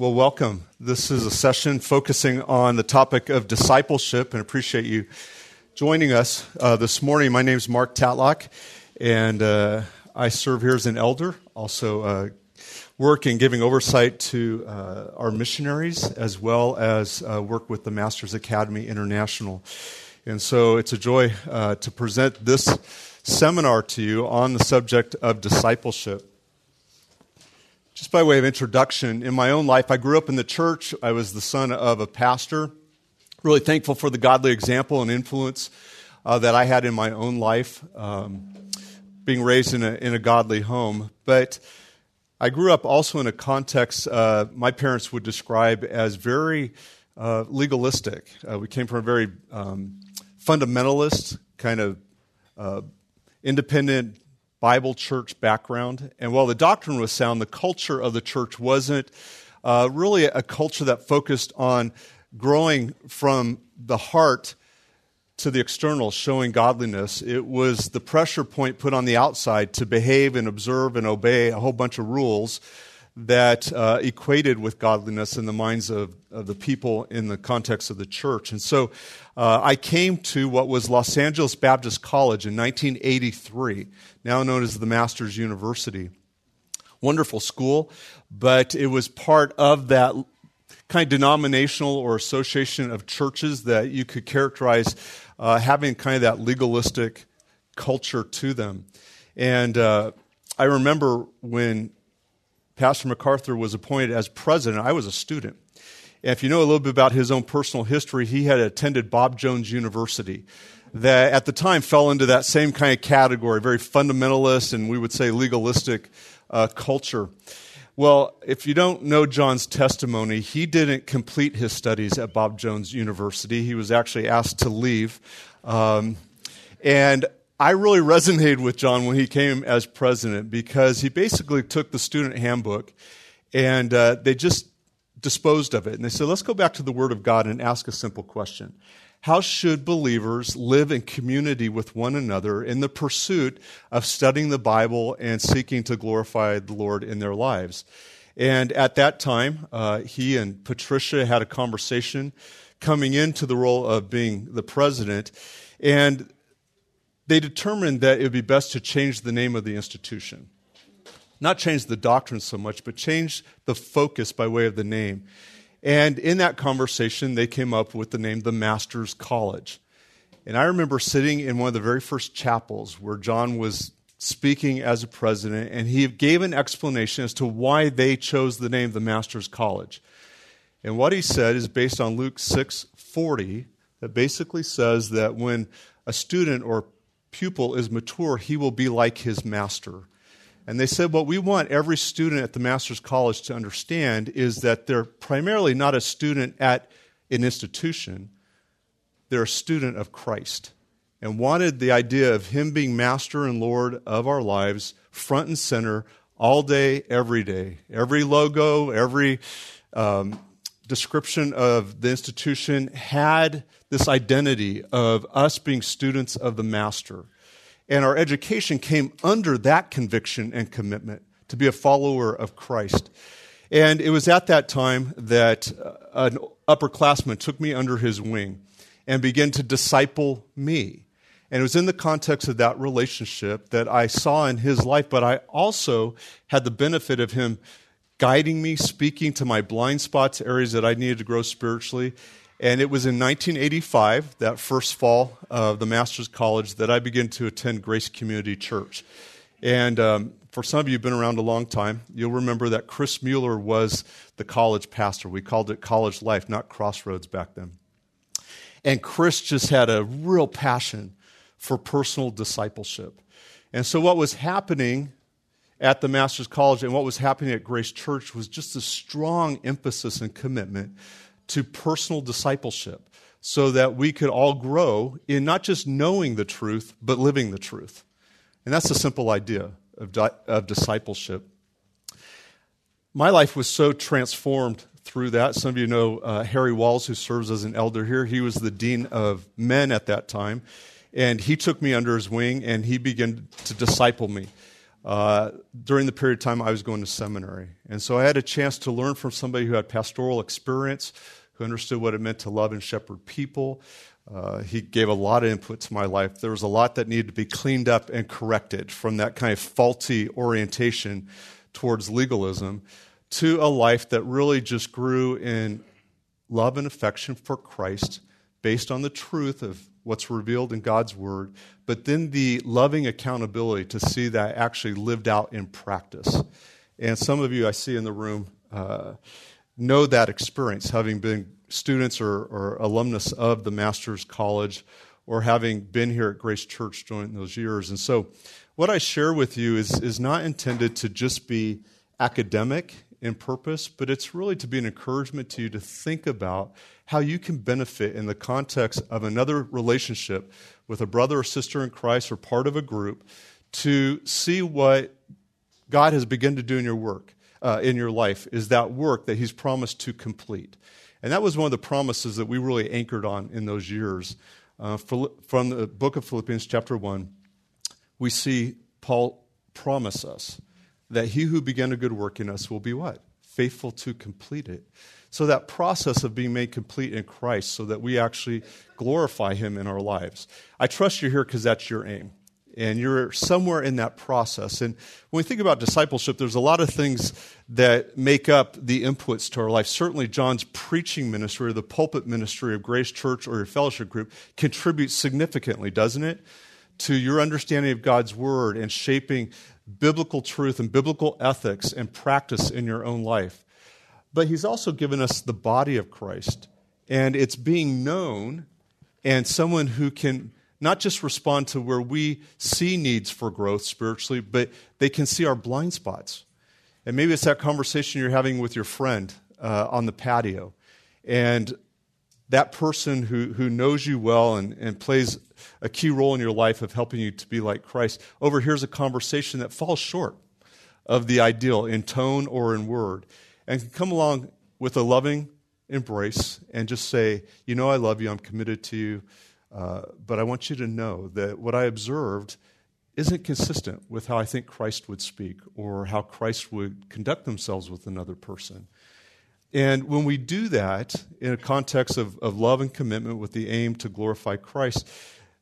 Well, welcome. This is a session focusing on the topic of discipleship, and appreciate you joining us uh, this morning. My name is Mark Tatlock, and uh, I serve here as an elder, also uh, work in giving oversight to uh, our missionaries, as well as uh, work with the Masters Academy International. And so it's a joy uh, to present this seminar to you on the subject of discipleship. Just by way of introduction, in my own life, I grew up in the church. I was the son of a pastor. Really thankful for the godly example and influence uh, that I had in my own life, um, being raised in a, in a godly home. But I grew up also in a context uh, my parents would describe as very uh, legalistic. Uh, we came from a very um, fundamentalist, kind of uh, independent Bible church background. And while the doctrine was sound, the culture of the church wasn't uh, really a culture that focused on growing from the heart to the external, showing godliness. It was the pressure point put on the outside to behave and observe and obey a whole bunch of rules that uh, equated with godliness in the minds of, of, the people in the context of the church. And so uh, I came to what was Los Angeles Baptist College in 1983, now known as the Masters University. Wonderful school, but it was part of that kind of denominational or association of churches that you could characterize uh, having kind of that legalistic culture to them. And uh, I remember when Pastor MacArthur was appointed as president, I was a student. And if you know a little bit about his own personal history, he had attended Bob Jones University, that at the time fell into that same kind of category, very fundamentalist and we would say legalistic uh, culture. Well, if you don't know John's testimony, he didn't complete his studies at Bob Jones University. He was actually asked to leave. Um, and I really resonated with John when he came as president because he basically took the student handbook and uh, they just disposed of it. And they said, let's go back to the Word of God and ask a simple question. How should believers live in community with one another in the pursuit of studying the Bible and seeking to glorify the Lord in their lives? And at that time, uh, he and Patricia had a conversation coming into the role of being the president. And they determined that it would be best to change the name of the institution. Not change the doctrine so much, but change the focus by way of the name. And in that conversation, they came up with the name the Masters College. And I remember sitting in one of the very first chapels where John was speaking as a president, and he gave an explanation as to why they chose the name the Masters College. And what he said is based on Luke 6:40 that basically says that when a student or pupil is mature, he will be like his master. And they said, what we want every student at the Master's College to understand is that they're primarily not a student at an institution, they're a student of Christ. And wanted the idea of Him being Master and Lord of our lives front and center all day, every day. Every logo, every um, description of the institution had this identity of us being students of the Master. And our education came under that conviction and commitment to be a follower of Christ. And it was at that time that uh, an upperclassman took me under his wing and began to disciple me. And it was in the context of that relationship that I saw in his life, but I also had the benefit of him guiding me, speaking to my blind spots, areas that I needed to grow spiritually. And it was in 1985, that first fall of the Master's College, that I began to attend Grace Community Church. And um, for some of you who've been around a long time, you'll remember that Chris Mueller was the college pastor. We called it College Life, not Crossroads back then. And Chris just had a real passion for personal discipleship. And so, what was happening at the Master's College and what was happening at Grace Church was just a strong emphasis and commitment to personal discipleship so that we could all grow in not just knowing the truth, but living the truth. And that's the simple idea of, di- of discipleship. My life was so transformed through that. Some of you know uh, Harry Walls, who serves as an elder here. He was the dean of men at that time. And he took me under his wing and he began to disciple me. Uh, during the period of time I was going to seminary. And so I had a chance to learn from somebody who had pastoral experience, who understood what it meant to love and shepherd people. Uh, he gave a lot of input to my life. There was a lot that needed to be cleaned up and corrected from that kind of faulty orientation towards legalism to a life that really just grew in love and affection for Christ based on the truth of what's revealed in God's Word, but then the loving accountability to see that actually lived out in practice. And some of you I see in the room uh, know that experience, having been students or, or alumnus of the Master's College or having been here at Grace Church during those years. And so, what I share with you is, is not intended to just be academic in purpose, but it's really to be an encouragement to you to think about how you can benefit in the context of another relationship with a brother or sister in Christ or part of a group to see what God has begun to do in your work, uh, in your life, is that work that He's promised to complete. And that was one of the promises that we really anchored on in those years. Uh, from the book of Philippians, chapter 1, we see Paul promise us that he who began a good work in us will be what? Faithful to complete it. So, that process of being made complete in Christ so that we actually glorify him in our lives. I trust you're here because that's your aim. And you're somewhere in that process. And when we think about discipleship, there's a lot of things that make up the inputs to our life. Certainly, John's preaching ministry or the pulpit ministry of Grace Church or your fellowship group contributes significantly, doesn't it? To your understanding of God's word and shaping biblical truth and biblical ethics and practice in your own life. But he's also given us the body of Christ, and it's being known and someone who can not just respond to where we see needs for growth spiritually, but they can see our blind spots. And maybe it's that conversation you're having with your friend uh, on the patio. And that person who, who knows you well and, and plays a key role in your life of helping you to be like Christ overhears a conversation that falls short of the ideal in tone or in word and can come along with a loving embrace and just say, You know, I love you, I'm committed to you, uh, but I want you to know that what I observed isn't consistent with how I think Christ would speak or how Christ would conduct themselves with another person. And when we do that in a context of, of love and commitment with the aim to glorify Christ,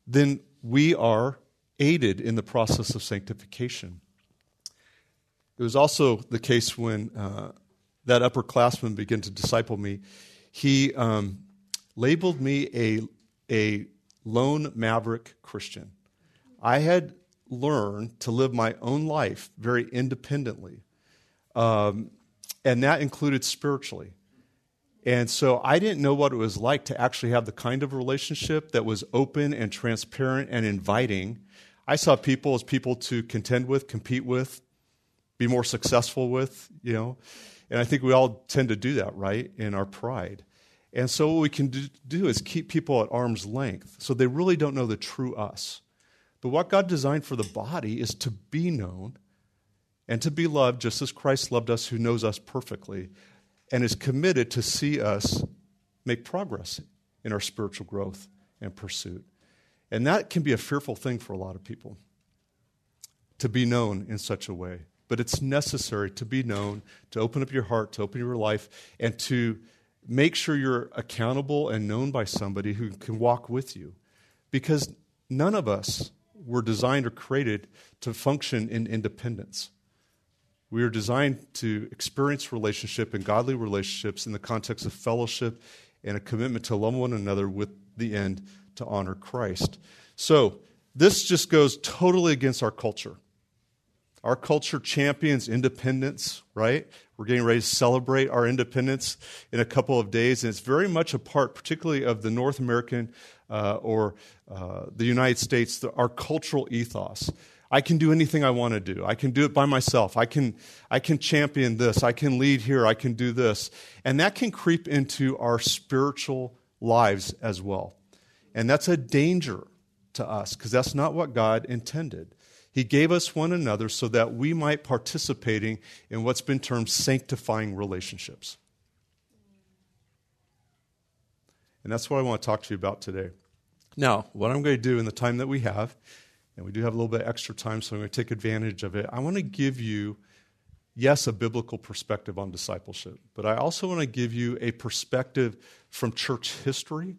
then we are aided in the process of sanctification. It was also the case when uh, that upperclassman began to disciple me. He um, labeled me a, a lone maverick Christian. I had learned to live my own life very independently. Um, and that included spiritually. And so I didn't know what it was like to actually have the kind of relationship that was open and transparent and inviting. I saw people as people to contend with, compete with, be more successful with, you know. And I think we all tend to do that, right, in our pride. And so what we can do is keep people at arm's length so they really don't know the true us. But what God designed for the body is to be known and to be loved just as Christ loved us, who knows us perfectly, and is committed to see us make progress in our spiritual growth and pursuit. And that can be a fearful thing for a lot of people to be known in such a way. But it's necessary to be known, to open up your heart, to open your life, and to make sure you're accountable and known by somebody who can walk with you. Because none of us were designed or created to function in independence. We are designed to experience relationship and godly relationships in the context of fellowship and a commitment to love one another with the end to honor Christ. So, this just goes totally against our culture. Our culture champions independence, right? We're getting ready to celebrate our independence in a couple of days, and it's very much a part, particularly of the North American uh, or uh, the United States, the, our cultural ethos. I can do anything I want to do. I can do it by myself. I can, I can champion this. I can lead here. I can do this. And that can creep into our spiritual lives as well. And that's a danger to us because that's not what God intended. He gave us one another so that we might participating in what's been termed sanctifying relationships. And that's what I want to talk to you about today. Now, what I'm going to do in the time that we have and we do have a little bit extra time, so I'm going to take advantage of it. I want to give you, yes, a biblical perspective on discipleship, but I also want to give you a perspective from church history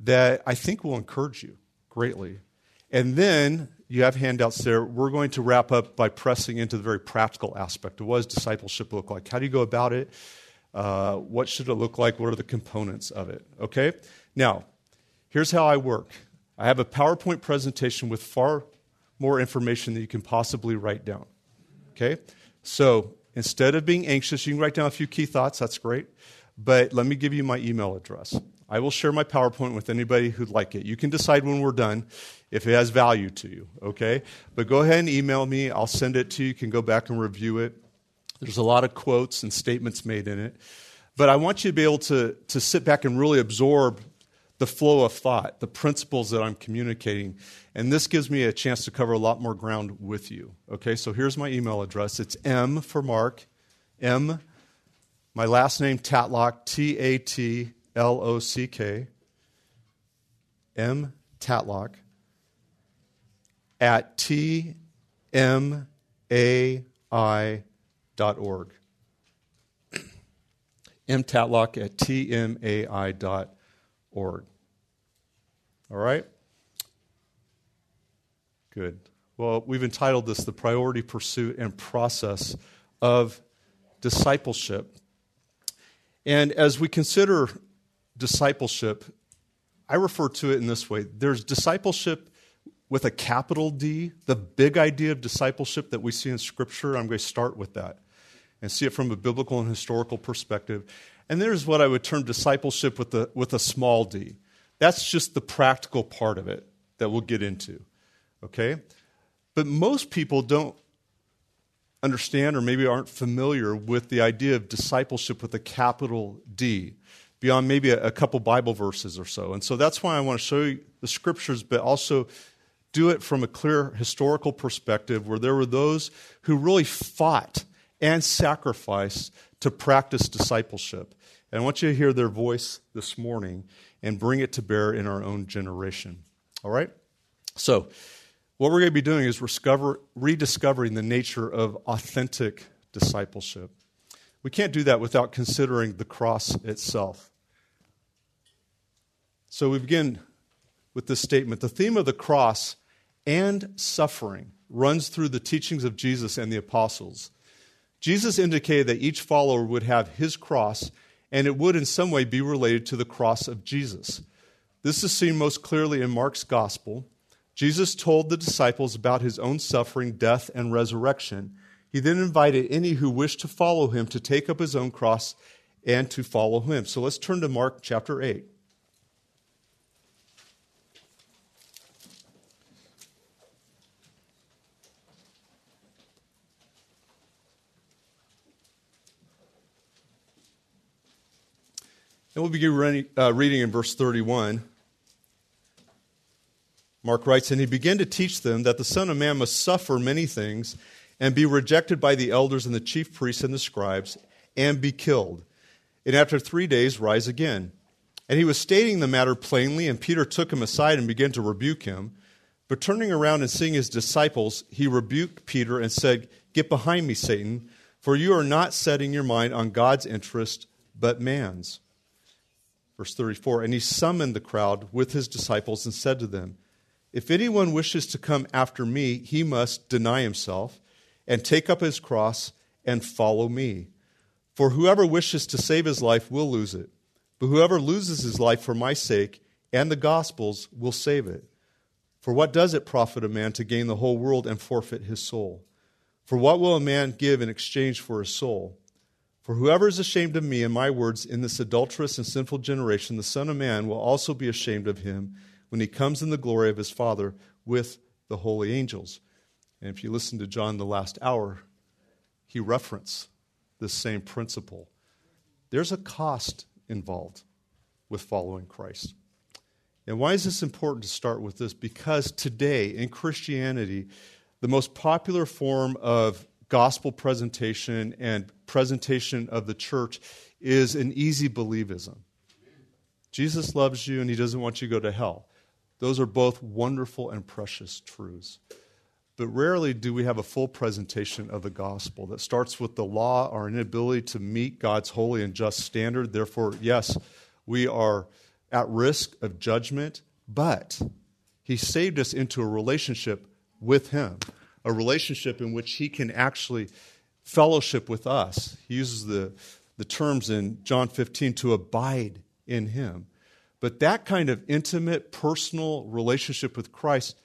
that I think will encourage you greatly. And then you have handouts there. We're going to wrap up by pressing into the very practical aspect of what does discipleship look like? How do you go about it? Uh, what should it look like? What are the components of it? Okay? Now, here's how I work I have a PowerPoint presentation with far more information than you can possibly write down. Okay? So instead of being anxious, you can write down a few key thoughts. That's great. But let me give you my email address. I will share my PowerPoint with anybody who'd like it. You can decide when we're done if it has value to you, okay? But go ahead and email me. I'll send it to you. You can go back and review it. There's a lot of quotes and statements made in it. But I want you to be able to, to sit back and really absorb the flow of thought, the principles that I'm communicating. And this gives me a chance to cover a lot more ground with you. Okay, so here's my email address. It's M for Mark, M, my last name, Tatlock, T A T L O C K, M Tatlock, at tmai dot org. mtatlock at tmai dot org. All right? Good. Well, we've entitled this The Priority Pursuit and Process of Discipleship. And as we consider discipleship, I refer to it in this way there's discipleship with a capital D, the big idea of discipleship that we see in Scripture. I'm going to start with that and see it from a biblical and historical perspective. And there's what I would term discipleship with, the, with a small d. That's just the practical part of it that we'll get into. Okay? But most people don't understand or maybe aren't familiar with the idea of discipleship with a capital D beyond maybe a, a couple Bible verses or so. And so that's why I want to show you the scriptures, but also do it from a clear historical perspective where there were those who really fought and sacrificed to practice discipleship. And I want you to hear their voice this morning and bring it to bear in our own generation. All right? So, what we're going to be doing is discover, rediscovering the nature of authentic discipleship. We can't do that without considering the cross itself. So, we begin with this statement The theme of the cross and suffering runs through the teachings of Jesus and the apostles. Jesus indicated that each follower would have his cross, and it would in some way be related to the cross of Jesus. This is seen most clearly in Mark's gospel. Jesus told the disciples about his own suffering, death, and resurrection. He then invited any who wished to follow him to take up his own cross and to follow him. So let's turn to Mark chapter 8. And we'll begin uh, reading in verse 31. Mark writes, And he began to teach them that the Son of Man must suffer many things and be rejected by the elders and the chief priests and the scribes and be killed, and after three days rise again. And he was stating the matter plainly, and Peter took him aside and began to rebuke him. But turning around and seeing his disciples, he rebuked Peter and said, Get behind me, Satan, for you are not setting your mind on God's interest, but man's. Verse 34 And he summoned the crowd with his disciples and said to them, If anyone wishes to come after me, he must deny himself and take up his cross and follow me. For whoever wishes to save his life will lose it, but whoever loses his life for my sake and the gospel's will save it. For what does it profit a man to gain the whole world and forfeit his soul? For what will a man give in exchange for his soul? For whoever is ashamed of me and my words in this adulterous and sinful generation, the Son of Man will also be ashamed of him when he comes in the glory of his Father with the holy angels. And if you listen to John the last hour, he referenced this same principle. There's a cost involved with following Christ. And why is this important to start with this? Because today in Christianity, the most popular form of gospel presentation and presentation of the church is an easy believism. Jesus loves you and he doesn't want you to go to hell. Those are both wonderful and precious truths. But rarely do we have a full presentation of the gospel that starts with the law, our inability to meet God's holy and just standard. Therefore, yes, we are at risk of judgment, but He saved us into a relationship with Him, a relationship in which He can actually fellowship with us. He uses the, the terms in John 15 to abide in Him. But that kind of intimate, personal relationship with Christ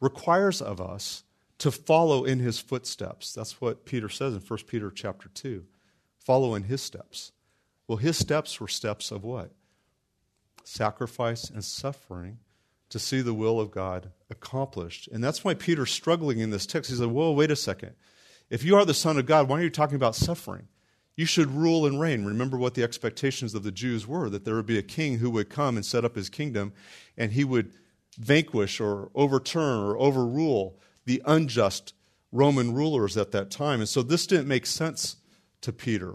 requires of us to follow in his footsteps. That's what Peter says in 1 Peter chapter 2. Follow in his steps. Well, his steps were steps of what? Sacrifice and suffering to see the will of God accomplished. And that's why Peter's struggling in this text. He said, Whoa, wait a second. If you are the Son of God, why are you talking about suffering? You should rule and reign. Remember what the expectations of the Jews were that there would be a king who would come and set up his kingdom, and he would vanquish or overturn or overrule the unjust Roman rulers at that time. And so this didn't make sense to Peter.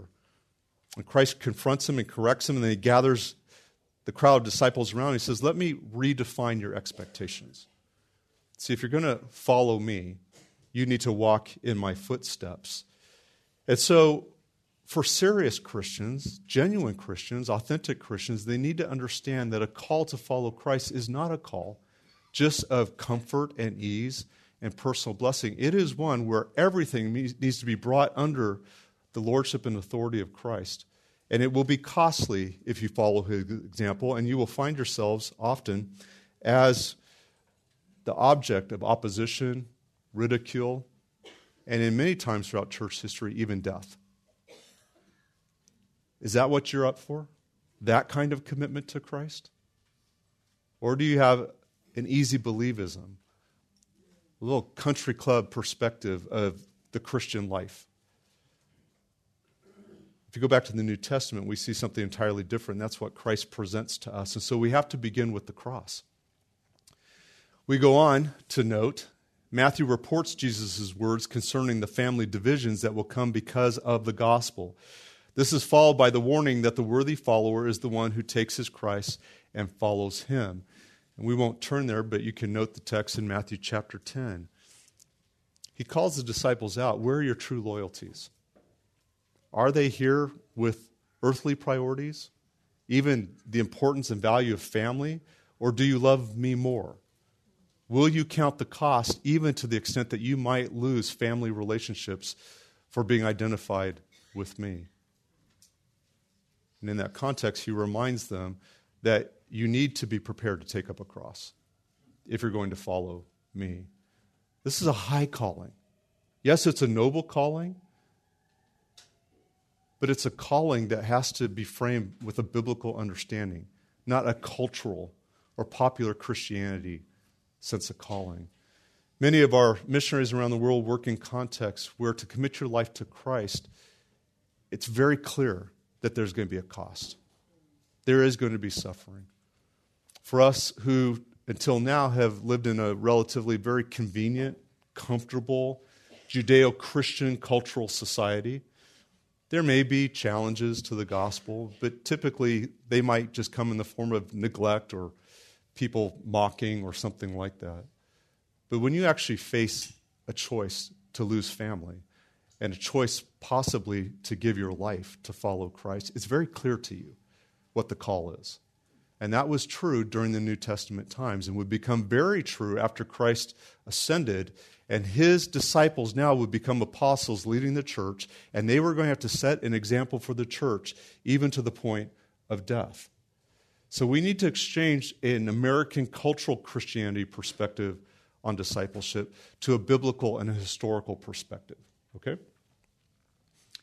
And Christ confronts him and corrects him, and then he gathers the crowd of disciples around. He says, Let me redefine your expectations. See, if you're going to follow me, you need to walk in my footsteps. And so for serious Christians, genuine Christians, authentic Christians, they need to understand that a call to follow Christ is not a call just of comfort and ease and personal blessing. It is one where everything needs to be brought under the lordship and authority of Christ. And it will be costly if you follow his example, and you will find yourselves often as the object of opposition, ridicule, and in many times throughout church history, even death. Is that what you're up for? That kind of commitment to Christ? Or do you have an easy believism, a little country club perspective of the Christian life? If you go back to the New Testament, we see something entirely different. That's what Christ presents to us. And so we have to begin with the cross. We go on to note Matthew reports Jesus' words concerning the family divisions that will come because of the gospel. This is followed by the warning that the worthy follower is the one who takes his Christ and follows him. And we won't turn there, but you can note the text in Matthew chapter 10. He calls the disciples out. Where are your true loyalties? Are they here with earthly priorities, even the importance and value of family, or do you love me more? Will you count the cost, even to the extent that you might lose family relationships for being identified with me? And in that context, he reminds them that you need to be prepared to take up a cross if you're going to follow me. This is a high calling. Yes, it's a noble calling, but it's a calling that has to be framed with a biblical understanding, not a cultural or popular Christianity sense of calling. Many of our missionaries around the world work in contexts where to commit your life to Christ, it's very clear that there's going to be a cost. There is going to be suffering. For us who, until now, have lived in a relatively very convenient, comfortable, Judeo Christian cultural society, there may be challenges to the gospel, but typically they might just come in the form of neglect or people mocking or something like that. But when you actually face a choice to lose family, and a choice possibly to give your life to follow Christ, it's very clear to you what the call is. And that was true during the New Testament times and would become very true after Christ ascended. And his disciples now would become apostles leading the church, and they were going to have to set an example for the church, even to the point of death. So we need to exchange an American cultural Christianity perspective on discipleship to a biblical and a historical perspective. Okay?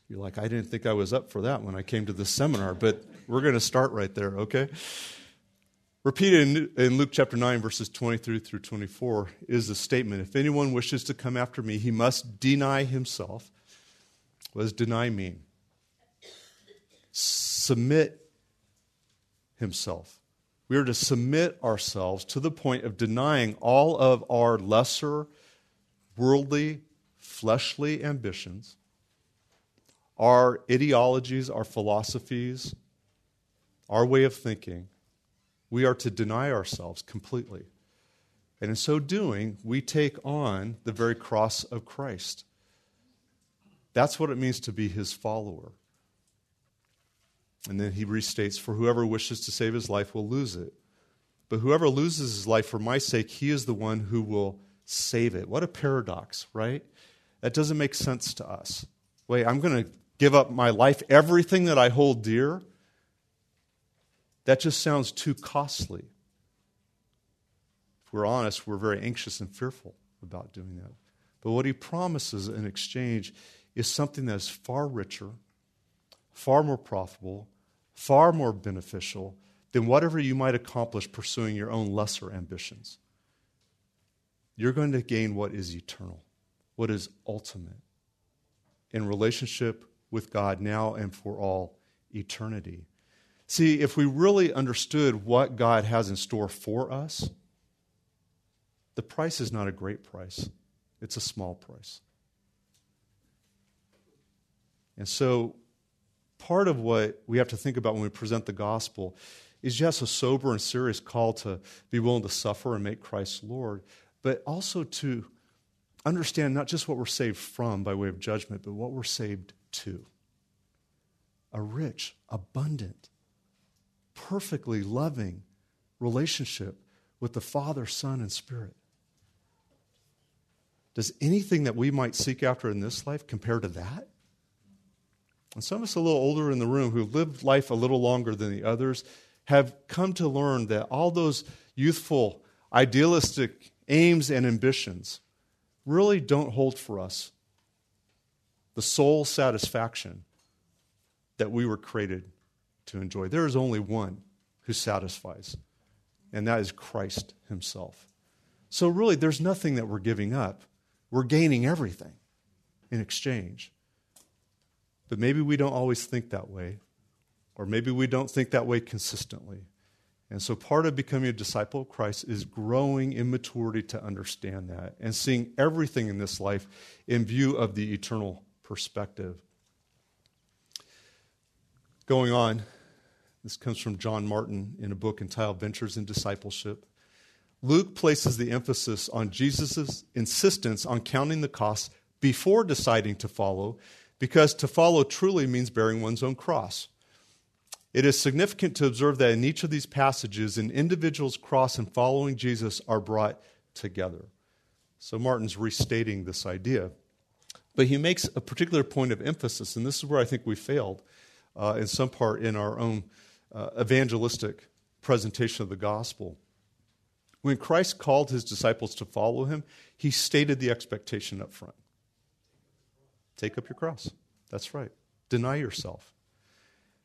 You're like, I didn't think I was up for that when I came to this seminar, but we're going to start right there, okay? Repeated in Luke chapter 9, verses 23 through 24, is the statement If anyone wishes to come after me, he must deny himself. What does deny mean? Submit himself. We are to submit ourselves to the point of denying all of our lesser, worldly, fleshly ambitions, our ideologies, our philosophies, our way of thinking. We are to deny ourselves completely And in so doing, we take on the very cross of Christ. That's what it means to be his follower. And then he restates For whoever wishes to save his life will lose it. But whoever loses his life for my sake, he is the one who will save it. What a paradox, right? That doesn't make sense to us. Wait, I'm going to give up my life, everything that I hold dear? That just sounds too costly. If we're honest, we're very anxious and fearful about doing that. But what he promises in exchange is something that is far richer, far more profitable, far more beneficial than whatever you might accomplish pursuing your own lesser ambitions. You're going to gain what is eternal, what is ultimate in relationship with God now and for all eternity. See, if we really understood what God has in store for us, the price is not a great price, it's a small price. And so, part of what we have to think about when we present the gospel is just a sober and serious call to be willing to suffer and make Christ Lord, but also to understand not just what we're saved from by way of judgment, but what we're saved to. A rich, abundant, perfectly loving relationship with the Father, Son, and Spirit. Does anything that we might seek after in this life compare to that? And some of us a little older in the room who lived life a little longer than the others have come to learn that all those youthful, idealistic aims and ambitions really don't hold for us the soul satisfaction that we were created to enjoy. There is only one who satisfies, and that is Christ Himself. So, really, there's nothing that we're giving up. We're gaining everything in exchange. But maybe we don't always think that way, or maybe we don't think that way consistently. And so, part of becoming a disciple of Christ is growing in maturity to understand that and seeing everything in this life in view of the eternal perspective. Going on, this comes from John Martin in a book entitled Ventures in Discipleship. Luke places the emphasis on Jesus' insistence on counting the costs before deciding to follow, because to follow truly means bearing one's own cross. It is significant to observe that in each of these passages, an individual's cross and following Jesus are brought together. So Martin's restating this idea. But he makes a particular point of emphasis, and this is where I think we failed uh, in some part in our own uh, evangelistic presentation of the gospel. When Christ called his disciples to follow him, he stated the expectation up front take up your cross. That's right. Deny yourself.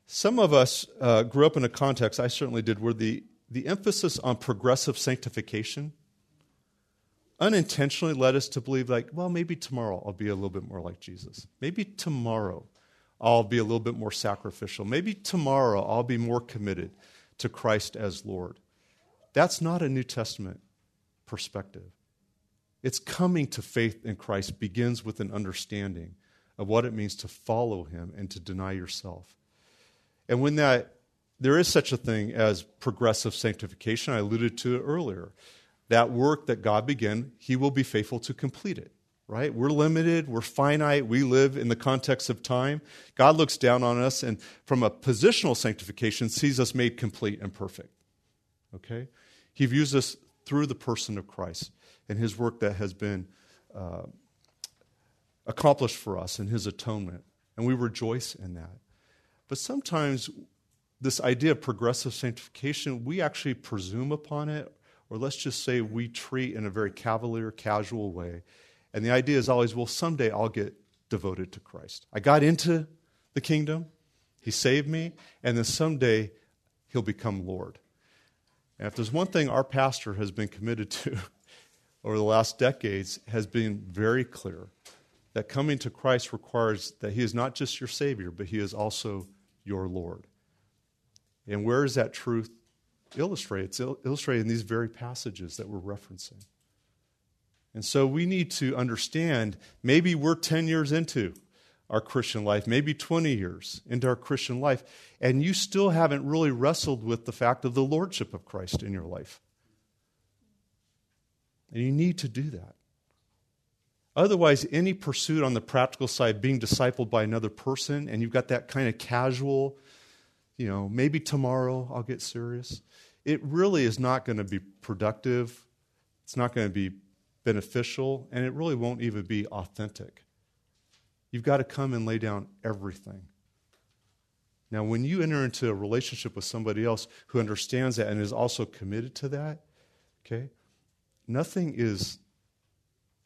Some of us uh, grew up in a context, I certainly did, where the, the emphasis on progressive sanctification unintentionally led us to believe, like, well, maybe tomorrow I'll be a little bit more like Jesus. Maybe tomorrow I'll be a little bit more sacrificial. Maybe tomorrow I'll be more committed to Christ as Lord. That's not a New Testament perspective. It's coming to faith in Christ begins with an understanding of what it means to follow him and to deny yourself. And when that, there is such a thing as progressive sanctification, I alluded to it earlier. That work that God began, He will be faithful to complete it, right? We're limited, we're finite, we live in the context of time. God looks down on us and, from a positional sanctification, sees us made complete and perfect, okay? He views us through the person of Christ and His work that has been uh, accomplished for us in His atonement, and we rejoice in that. But sometimes this idea of progressive sanctification, we actually presume upon it, or let's just say we treat in a very cavalier, casual way. And the idea is always, well, someday I'll get devoted to Christ. I got into the kingdom, He saved me, and then someday He'll become Lord. And if there's one thing our pastor has been committed to over the last decades, has been very clear that coming to Christ requires that He is not just your Savior, but He is also your Lord. And where is that truth illustrated? It's illustrated in these very passages that we're referencing. And so we need to understand maybe we're 10 years into our Christian life, maybe 20 years into our Christian life, and you still haven't really wrestled with the fact of the lordship of Christ in your life. And you need to do that. Otherwise, any pursuit on the practical side, being discipled by another person, and you've got that kind of casual, you know, maybe tomorrow I'll get serious, it really is not going to be productive. It's not going to be beneficial, and it really won't even be authentic. You've got to come and lay down everything. Now, when you enter into a relationship with somebody else who understands that and is also committed to that, okay, nothing is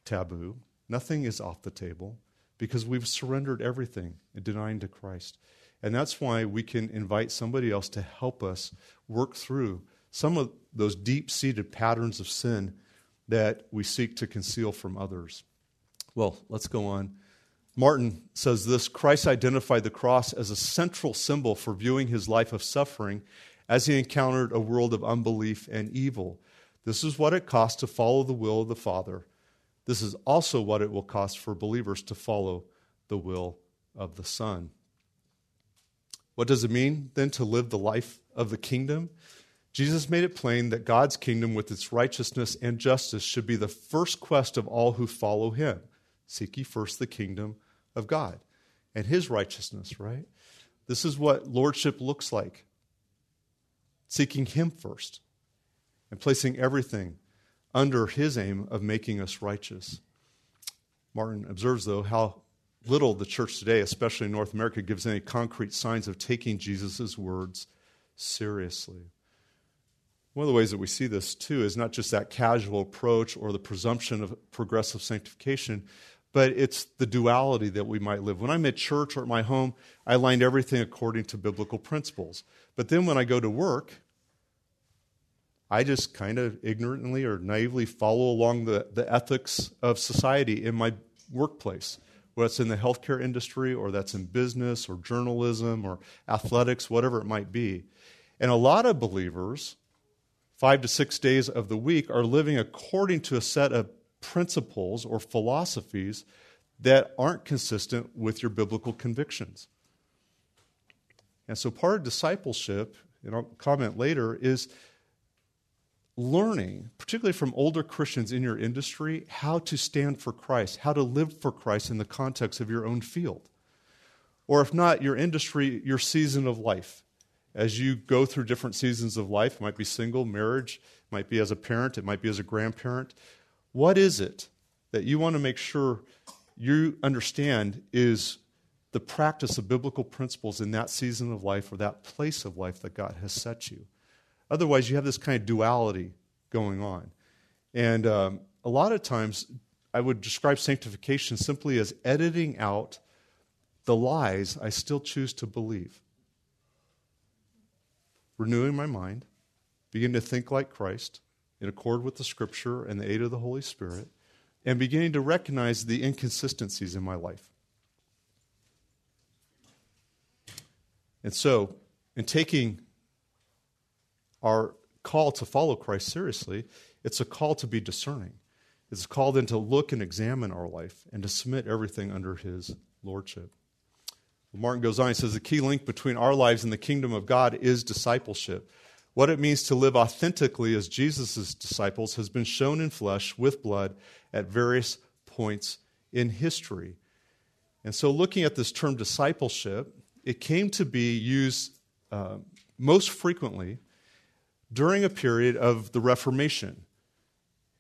taboo, nothing is off the table because we've surrendered everything and denying to Christ. And that's why we can invite somebody else to help us work through some of those deep seated patterns of sin that we seek to conceal from others. Well, let's go on. Martin says this Christ identified the cross as a central symbol for viewing his life of suffering as he encountered a world of unbelief and evil. This is what it costs to follow the will of the Father. This is also what it will cost for believers to follow the will of the Son. What does it mean then to live the life of the kingdom? Jesus made it plain that God's kingdom, with its righteousness and justice, should be the first quest of all who follow him. Seek ye first the kingdom of God and his righteousness, right? This is what lordship looks like seeking him first and placing everything under his aim of making us righteous. Martin observes, though, how little the church today, especially in North America, gives any concrete signs of taking Jesus' words seriously. One of the ways that we see this, too, is not just that casual approach or the presumption of progressive sanctification, but it's the duality that we might live. When I'm at church or at my home, I lined everything according to biblical principles. But then when I go to work, I just kind of ignorantly or naively follow along the, the ethics of society in my workplace, whether it's in the healthcare industry or that's in business or journalism or athletics, whatever it might be. And a lot of believers, five to six days of the week, are living according to a set of principles or philosophies that aren't consistent with your biblical convictions. And so part of discipleship, and I'll comment later, is learning, particularly from older Christians in your industry, how to stand for Christ, how to live for Christ in the context of your own field. Or if not, your industry, your season of life. As you go through different seasons of life, it might be single, marriage, might be as a parent, it might be as a grandparent. What is it that you want to make sure you understand is the practice of biblical principles in that season of life or that place of life that God has set you? Otherwise, you have this kind of duality going on. And um, a lot of times, I would describe sanctification simply as editing out the lies I still choose to believe. Renewing my mind, begin to think like Christ, in accord with the Scripture and the aid of the Holy Spirit, and beginning to recognize the inconsistencies in my life. And so, in taking our call to follow Christ seriously, it's a call to be discerning. It's a call then to look and examine our life and to submit everything under His Lordship. Martin goes on, he says the key link between our lives and the kingdom of God is discipleship. What it means to live authentically as Jesus' disciples has been shown in flesh with blood at various points in history. And so, looking at this term discipleship, it came to be used uh, most frequently during a period of the Reformation.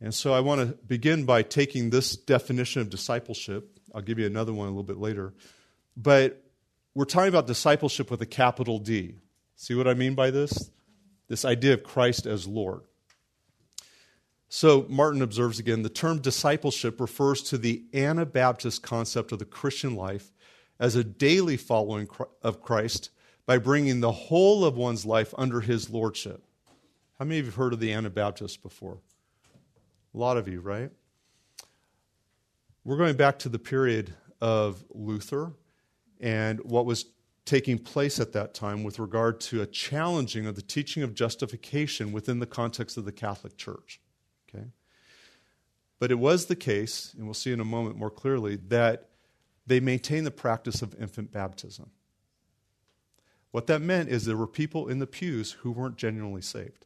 And so, I want to begin by taking this definition of discipleship. I'll give you another one a little bit later. But we're talking about discipleship with a capital D. See what I mean by this? this idea of Christ as Lord. So, Martin observes again the term discipleship refers to the Anabaptist concept of the Christian life as a daily following of Christ by bringing the whole of one's life under his lordship. How many of you have heard of the Anabaptists before? A lot of you, right? We're going back to the period of Luther and what was taking place at that time with regard to a challenging of the teaching of justification within the context of the Catholic Church. Okay? But it was the case, and we'll see in a moment more clearly, that they maintained the practice of infant baptism. What that meant is there were people in the pews who weren't genuinely saved.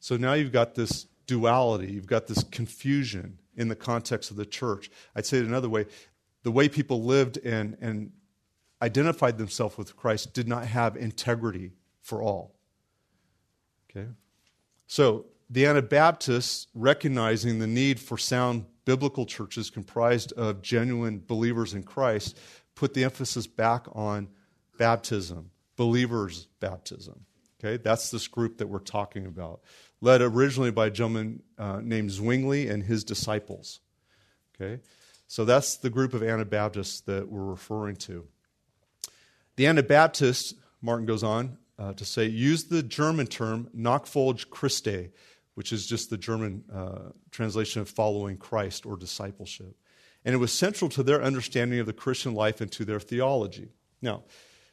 So now you've got this duality, you've got this confusion in the context of the church. I'd say it another way the way people lived and, and identified themselves with Christ did not have integrity for all. Okay? So, the Anabaptists, recognizing the need for sound biblical churches comprised of genuine believers in Christ, put the emphasis back on baptism, believers' baptism. Okay, that's this group that we're talking about, led originally by a gentleman uh, named Zwingli and his disciples. Okay, so that's the group of Anabaptists that we're referring to. The Anabaptists, Martin goes on uh, to say, use the German term Nachfolge Christi, which is just the German uh, translation of following Christ or discipleship. And it was central to their understanding of the Christian life and to their theology. Now,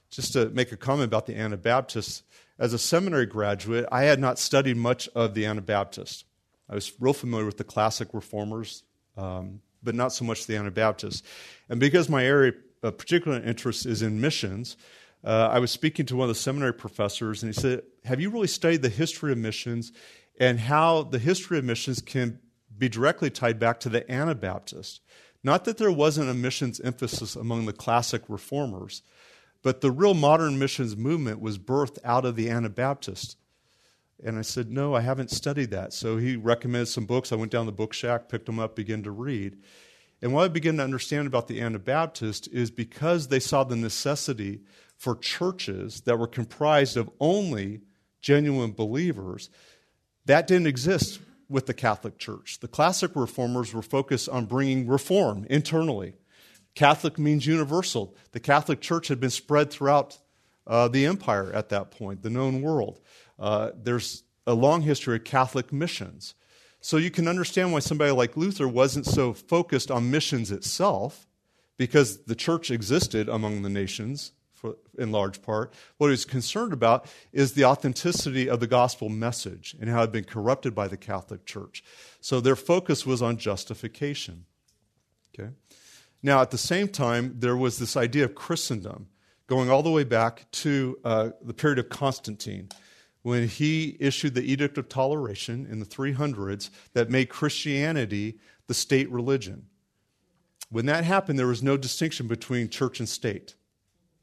just to make a comment about the Anabaptists, as a seminary graduate, I had not studied much of the Anabaptists. I was real familiar with the classic reformers, um, but not so much the Anabaptists. And because my area of particular interest is in missions, uh, I was speaking to one of the seminary professors, and he said, Have you really studied the history of missions and how the history of missions can be directly tied back to the Anabaptist. Not that there wasn't a missions emphasis among the classic reformers, but the real modern missions movement was birthed out of the Anabaptist. And I said, No, I haven't studied that. So he recommended some books. I went down the book shack, picked them up, began to read. And what I began to understand about the Anabaptist is because they saw the necessity for churches that were comprised of only genuine believers, that didn't exist with the Catholic Church. The classic reformers were focused on bringing reform internally. Catholic means universal. The Catholic Church had been spread throughout uh, the empire at that point, the known world. Uh, there's a long history of Catholic missions. So you can understand why somebody like Luther wasn't so focused on missions itself, because the church existed among the nations for, in large part. What he was concerned about is the authenticity of the gospel message and how it had been corrupted by the Catholic Church. So their focus was on justification. Okay? Now, at the same time, there was this idea of Christendom going all the way back to uh, the period of Constantine when he issued the Edict of Toleration in the 300s that made Christianity the state religion. When that happened, there was no distinction between church and state.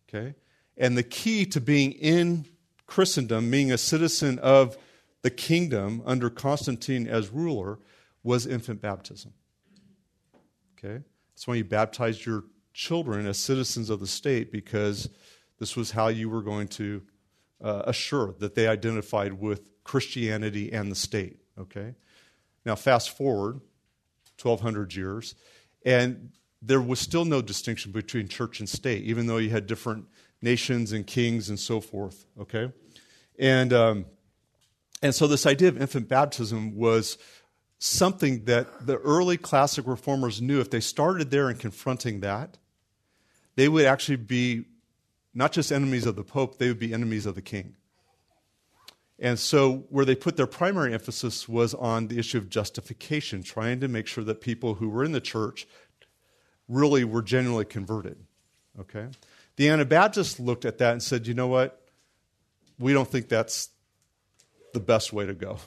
Okay? And the key to being in Christendom, being a citizen of the kingdom under Constantine as ruler, was infant baptism. Okay? That's why you baptized your children as citizens of the state because this was how you were going to uh, assure that they identified with Christianity and the state. Okay? Now, fast forward 1,200 years, and there was still no distinction between church and state, even though you had different nations and kings and so forth. Okay, and um, and so this idea of infant baptism was something that the early classic reformers knew if they started there and confronting that, they would actually be not just enemies of the pope; they would be enemies of the king. And so, where they put their primary emphasis was on the issue of justification, trying to make sure that people who were in the church really were genuinely converted. Okay? The Anabaptists looked at that and said, you know what? We don't think that's the best way to go.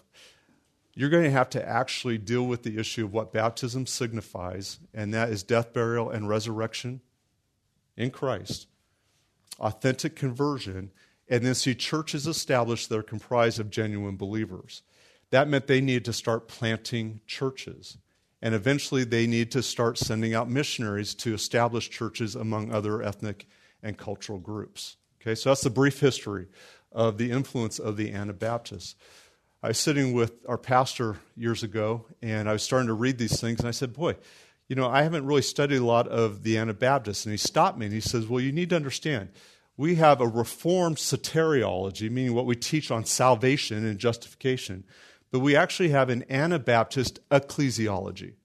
You're going to have to actually deal with the issue of what baptism signifies, and that is death, burial, and resurrection in Christ, authentic conversion, and then see churches established that are comprised of genuine believers. That meant they needed to start planting churches and eventually they need to start sending out missionaries to establish churches among other ethnic and cultural groups. Okay, so that's the brief history of the influence of the Anabaptists. I was sitting with our pastor years ago, and I was starting to read these things, and I said, Boy, you know, I haven't really studied a lot of the Anabaptists. And he stopped me and he says, Well, you need to understand, we have a reformed soteriology, meaning what we teach on salvation and justification but we actually have an Anabaptist ecclesiology.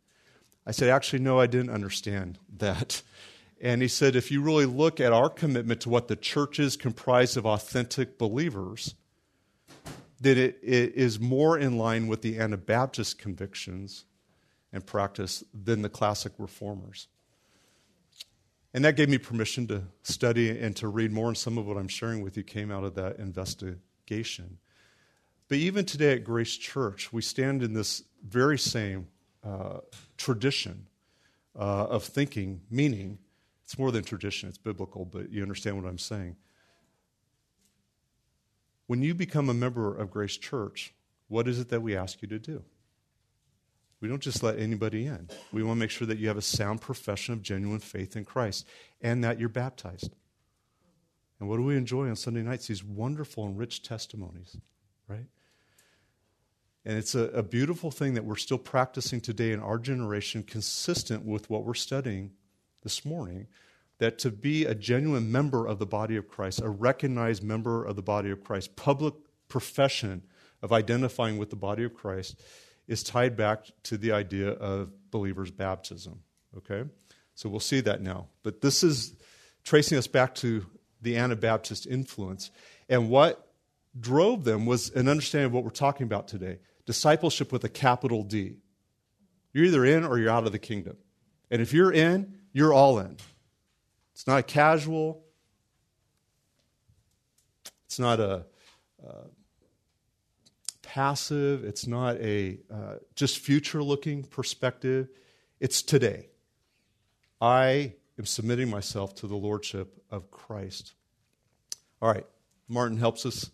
I said, Actually, no, I didn't understand that. And he said, If you really look at our commitment to what the church is comprised of authentic believers, that it, it is more in line with the Anabaptist convictions and practice than the classic reformers. And that gave me permission to study and to read more, and some of what I'm sharing with you came out of that investigation. But even today at Grace Church, we stand in this very same uh, tradition uh, of thinking, meaning, it's more than tradition, it's biblical, but you understand what I'm saying. When you become a member of Grace Church, what is it that we ask you to do? We don't just let anybody in. We want to make sure that you have a sound profession of genuine faith in Christ and that you're baptized. And what do we enjoy on Sunday nights? These wonderful and rich testimonies, right? And it's a, a, beautiful thing that we're still practicing today in our generation, consistent with what we're studying this morning. That to be a genuine member of the body of Christ, a recognized member of the body of Christ, public profession of identifying with the body of Christ, is tied back to the idea of believers' baptism. Okay? So we'll see that now. But this is tracing us back to the Anabaptist influence. And what drove them was an understanding of what we're talking about today discipleship with a capital D. You're either in or you're out of the kingdom. And if you're in, you're all in. It's not casual, it's not a uh, passive, it's not a uh, just future looking perspective. It's today. I am submitting myself to the lordship of Christ. All right, Martin helps us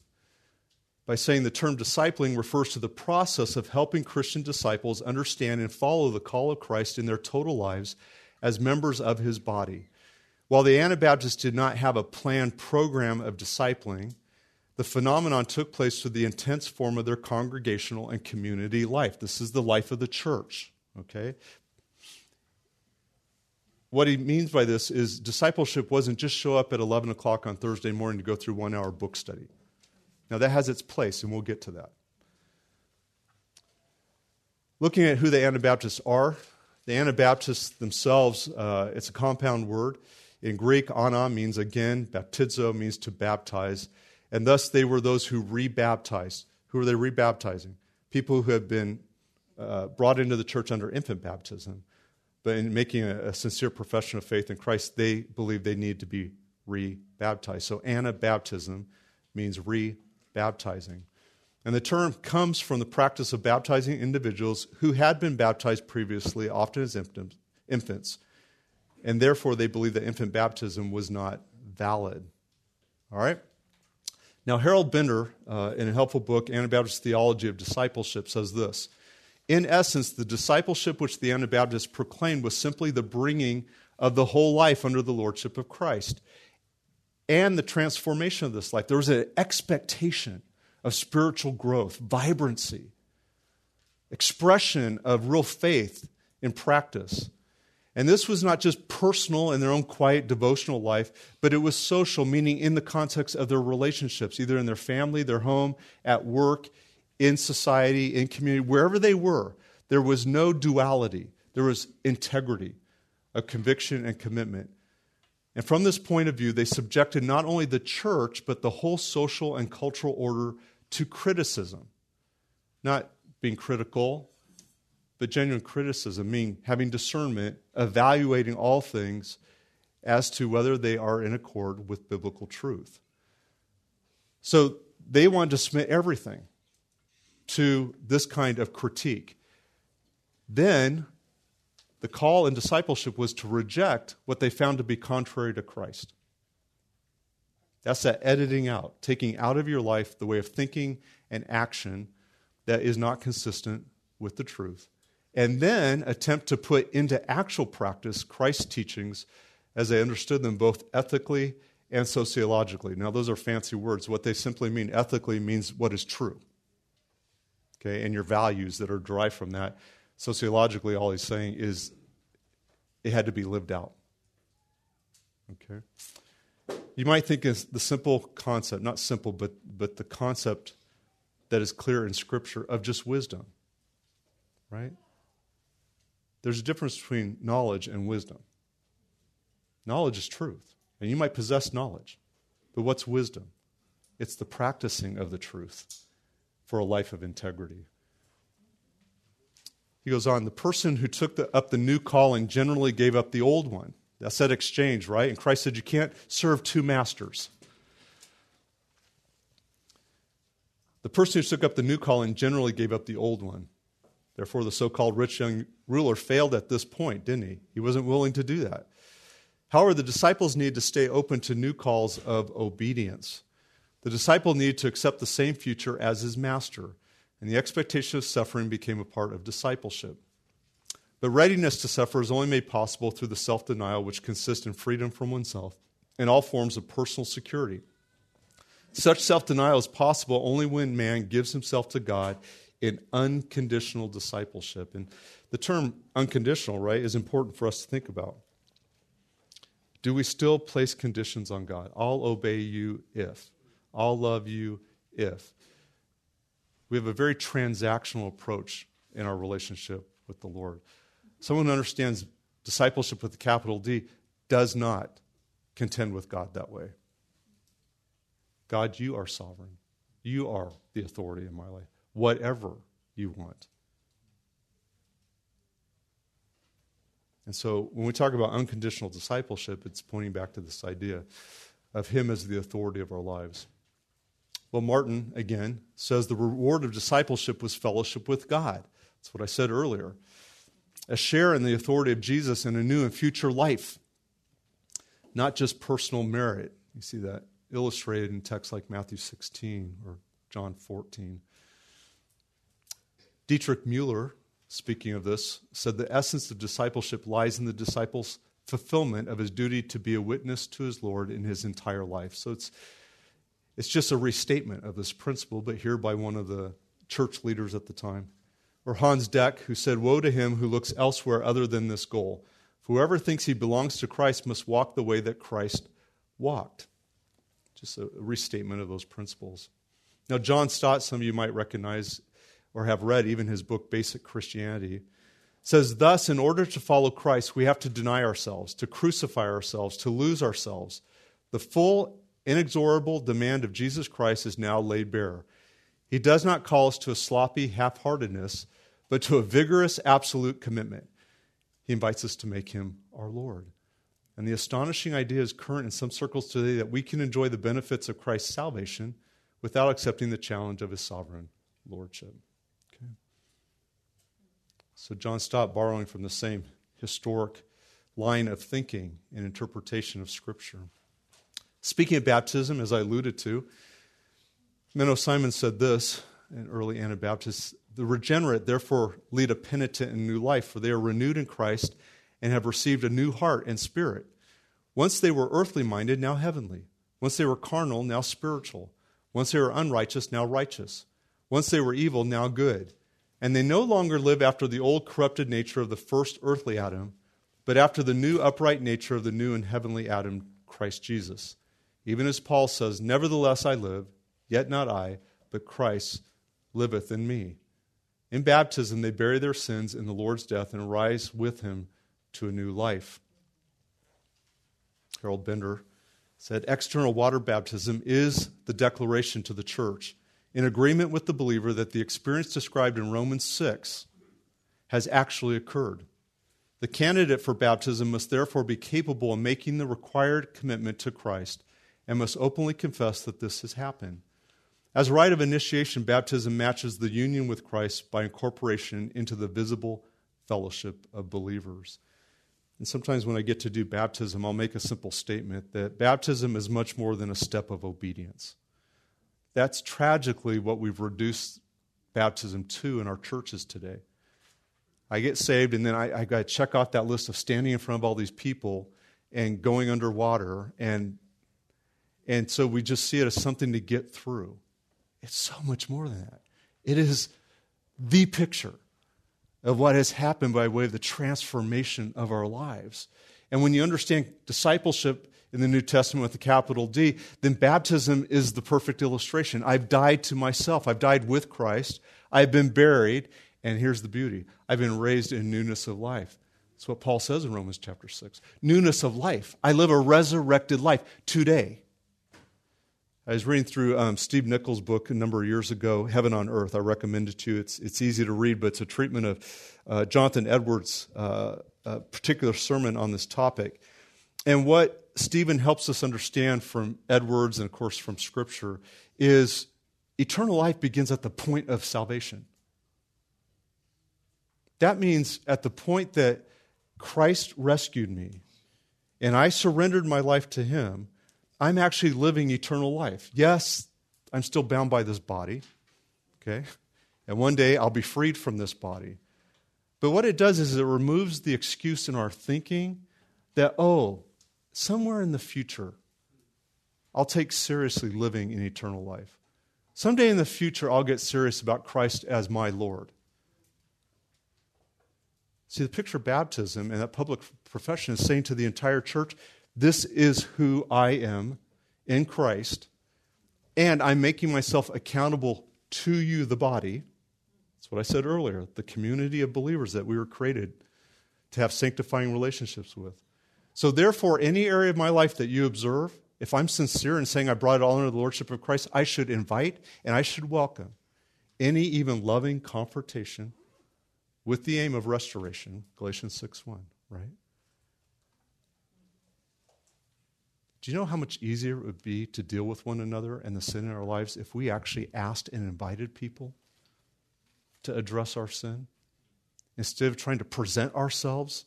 by saying the term discipling refers to the process of helping Christian disciples understand and follow the call of Christ in their total lives as members of his body. While the Anabaptists did not have a planned program of discipling, the phenomenon took place through the intense form of their congregational and community life. This is the life of the church, okay? What he means by this is discipleship wasn't just show up at 11 o'clock on Thursday morning to go through one hour book study. Now, that has its place, and we'll get to that. Looking at who the Anabaptists are, the Anabaptists themselves, uh, it's a compound word. In Greek, ana means again, baptizo means to baptize, and thus they were those who rebaptized. Who are they rebaptizing? People who have been uh, brought into the church under infant baptism, but in making a, a sincere profession of faith in Christ, they believe they need to be rebaptized. So, Anabaptism means re baptizing. And the term comes from the practice of baptizing individuals who had been baptized previously, often as infants, and therefore they believed that infant baptism was not valid. All right? Now, Harold Bender, uh, in a helpful book, Anabaptist Theology of Discipleship, says this In essence, the discipleship which the Anabaptists proclaimed was simply the bringing of the whole life under the lordship of Christ and the transformation of this life. There was an expectation of spiritual growth, vibrancy, expression of real faith in practice. And this was not just personal in their own quiet devotional life, but it was social, meaning in the context of their relationships, either in their family, their home, at work, in society, in community, wherever they were. There was no duality, there was integrity, a conviction and commitment. And from this point of view, they subjected not only the church, but the whole social and cultural order to criticism. Not being critical, but genuine criticism, meaning having discernment, evaluating all things as to whether they are in accord with biblical truth. So they wanted to submit everything to this kind of critique. Then the call in discipleship was to reject what they found to be contrary to Christ. That's that editing out, taking out of your life the way of thinking and action that is not consistent with the truth. And then attempt to put into actual practice Christ's teachings as they understood them both ethically and sociologically. Now, those are fancy words. What they simply mean ethically means what is true, okay, and your values that are derived from that sociologically, all he's saying is it had to be lived out. Okay? You might think it's the simple concept, not simple, but, but the concept that is clear in Scripture of just wisdom. Right? There's a difference between knowledge and wisdom. Knowledge is truth, and you might possess knowledge, but what's wisdom? It's the practicing of the truth for a life of integrity. He goes on, the person who took the, up the new calling generally gave up the old one. That's that exchange, right? And Christ said you can't serve two masters. The person who took up the new calling generally gave up the old one. Therefore, the so called rich young ruler failed at this point, didn't he? He wasn't willing to do that. However, the disciples need to stay open to new calls of obedience. The disciple needed to accept the same future as his master, and the expectation of suffering became a part of discipleship. But readiness to suffer is only made possible through the self denial, which consists in freedom from oneself and all forms of personal security. Such self denial is possible only when man gives himself to God in unconditional discipleship. And the term unconditional, right, is important for us to think about. Do we still place conditions on God? I'll obey you if. I'll love you if. We have a very transactional approach in our relationship with the Lord. Someone who understands discipleship with a capital D does not contend with God that way. God, you are sovereign. You are the authority in my life. Whatever you want. And so when we talk about unconditional discipleship, it's pointing back to this idea of Him as the authority of our lives. Well, Martin, again, says the reward of discipleship was fellowship with God. That's what I said earlier. A share in the authority of Jesus in a new and future life, not just personal merit. You see that illustrated in texts like Matthew 16 or John 14. Dietrich Mueller speaking of this, said the essence of discipleship lies in the disciple's fulfillment of his duty to be a witness to his Lord in his entire life. So it's, it's just a restatement of this principle, but here by one of the church leaders at the time. Or Hans Denck, who said, Woe to him who looks elsewhere other than this goal. whoever thinks he belongs to Christ must walk the way that Christ walked. Just a restatement of those principles. Now, John Stott, some of you might recognize or have read even his book, Basic Christianity, says, Thus, in order to follow Christ, we have to deny ourselves, to crucify ourselves, to lose ourselves. The full, inexorable demand of Jesus Christ is now laid bare. He does not call us to a sloppy half heartedness, but to a vigorous, absolute commitment. He invites us to make him our Lord. And the astonishing idea is current in some circles today that we can enjoy the benefits of Christ's salvation without accepting the challenge of his sovereign lordship. So John Stott borrowing from the same historic line of thinking and interpretation of Scripture. Speaking of baptism, as I alluded to, Menno Simon said this in early Anabaptists the regenerate therefore lead a penitent and new life, for they are renewed in Christ and have received a new heart and spirit. Once they were earthly minded, now heavenly. Once they were carnal, now spiritual. Once they were unrighteous, now righteous. Once they were evil, now good and they no longer live after the old corrupted nature of the first earthly Adam, but after the new upright nature of the new and heavenly Adam, Christ Jesus. Even as Paul says, Nevertheless I live, yet not I, but Christ liveth in me. In baptism, they bury their sins in the Lord's death and rise with him to a new life. Harold Bender said, External water baptism is the declaration to the church in agreement with the believer that the experience described in Romans 6 has actually occurred. The candidate for baptism must therefore be capable of making the required commitment to Christ and must openly confess that this has happened. As a rite of initiation, baptism matches the union with Christ by incorporation into the visible fellowship of believers. And sometimes when I get to do baptism, I'll make a simple statement that baptism is much more than a step of obedience. That's tragically what we've reduced baptism to in our churches today. I get saved, and then I, I got to check off that list of standing in front of all these people and going underwater. And, and so we just see it as something to get through. It's so much more than that. It is the picture of what has happened by way of the transformation of our lives. And when you understand discipleship in the New Testament with the capital D, then baptism is the perfect illustration. I've died to myself. I've died with Christ. I've been buried. And here's the beauty I've been raised in newness of life. That's what Paul says in Romans chapter 6. Newness of life. I live a resurrected life today. I was reading through um, Steve Nichols' book a number of years ago, Heaven on Earth. I recommend it to you. It's, it's easy to read, but it's a treatment of uh, Jonathan Edwards' uh, particular sermon on this topic. And what Stephen helps us understand from Edwards and, of course, from Scripture is eternal life begins at the point of salvation. That means at the point that Christ rescued me and I surrendered my life to Him, I'm actually living eternal life. Yes, I'm still bound by this body, okay? And one day I'll be freed from this body. But what it does is it removes the excuse in our thinking that, oh, somewhere in the future, I'll take seriously living in eternal life. Someday in the future, I'll get serious about Christ as my Lord. See, the picture of baptism and that public profession is saying to the entire church, This is who I am in Christ, and I'm making myself accountable to you, the body. That's what I said earlier the community of believers that we were created to have sanctifying relationships with. So, therefore, any area of my life that you observe, if I'm sincere in saying I brought it all under the Lordship of Christ, I should invite and I should welcome any even loving confrontation with the aim of restoration, Galatians 6 1, right? Do you know how much easier it would be to deal with one another and the sin in our lives if we actually asked and invited people to address our sin? Instead of trying to present ourselves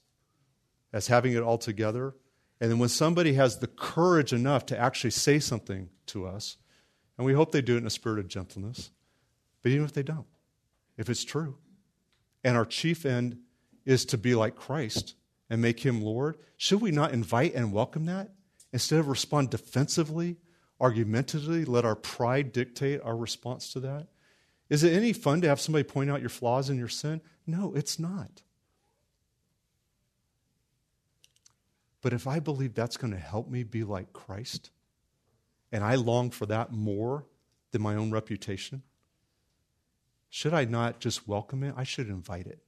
as having it all together. And then when somebody has the courage enough to actually say something to us, and we hope they do it in a spirit of gentleness, but even if they don't, if it's true, and our chief end is to be like Christ and make him Lord, should we not invite and welcome that instead of respond defensively, argumentatively, let our pride dictate our response to that? Is it any fun to have somebody point out your flaws and your sin? No, it's not. But if I believe that's going to help me be like Christ, and I long for that more than my own reputation, should I not just welcome it? I should invite it.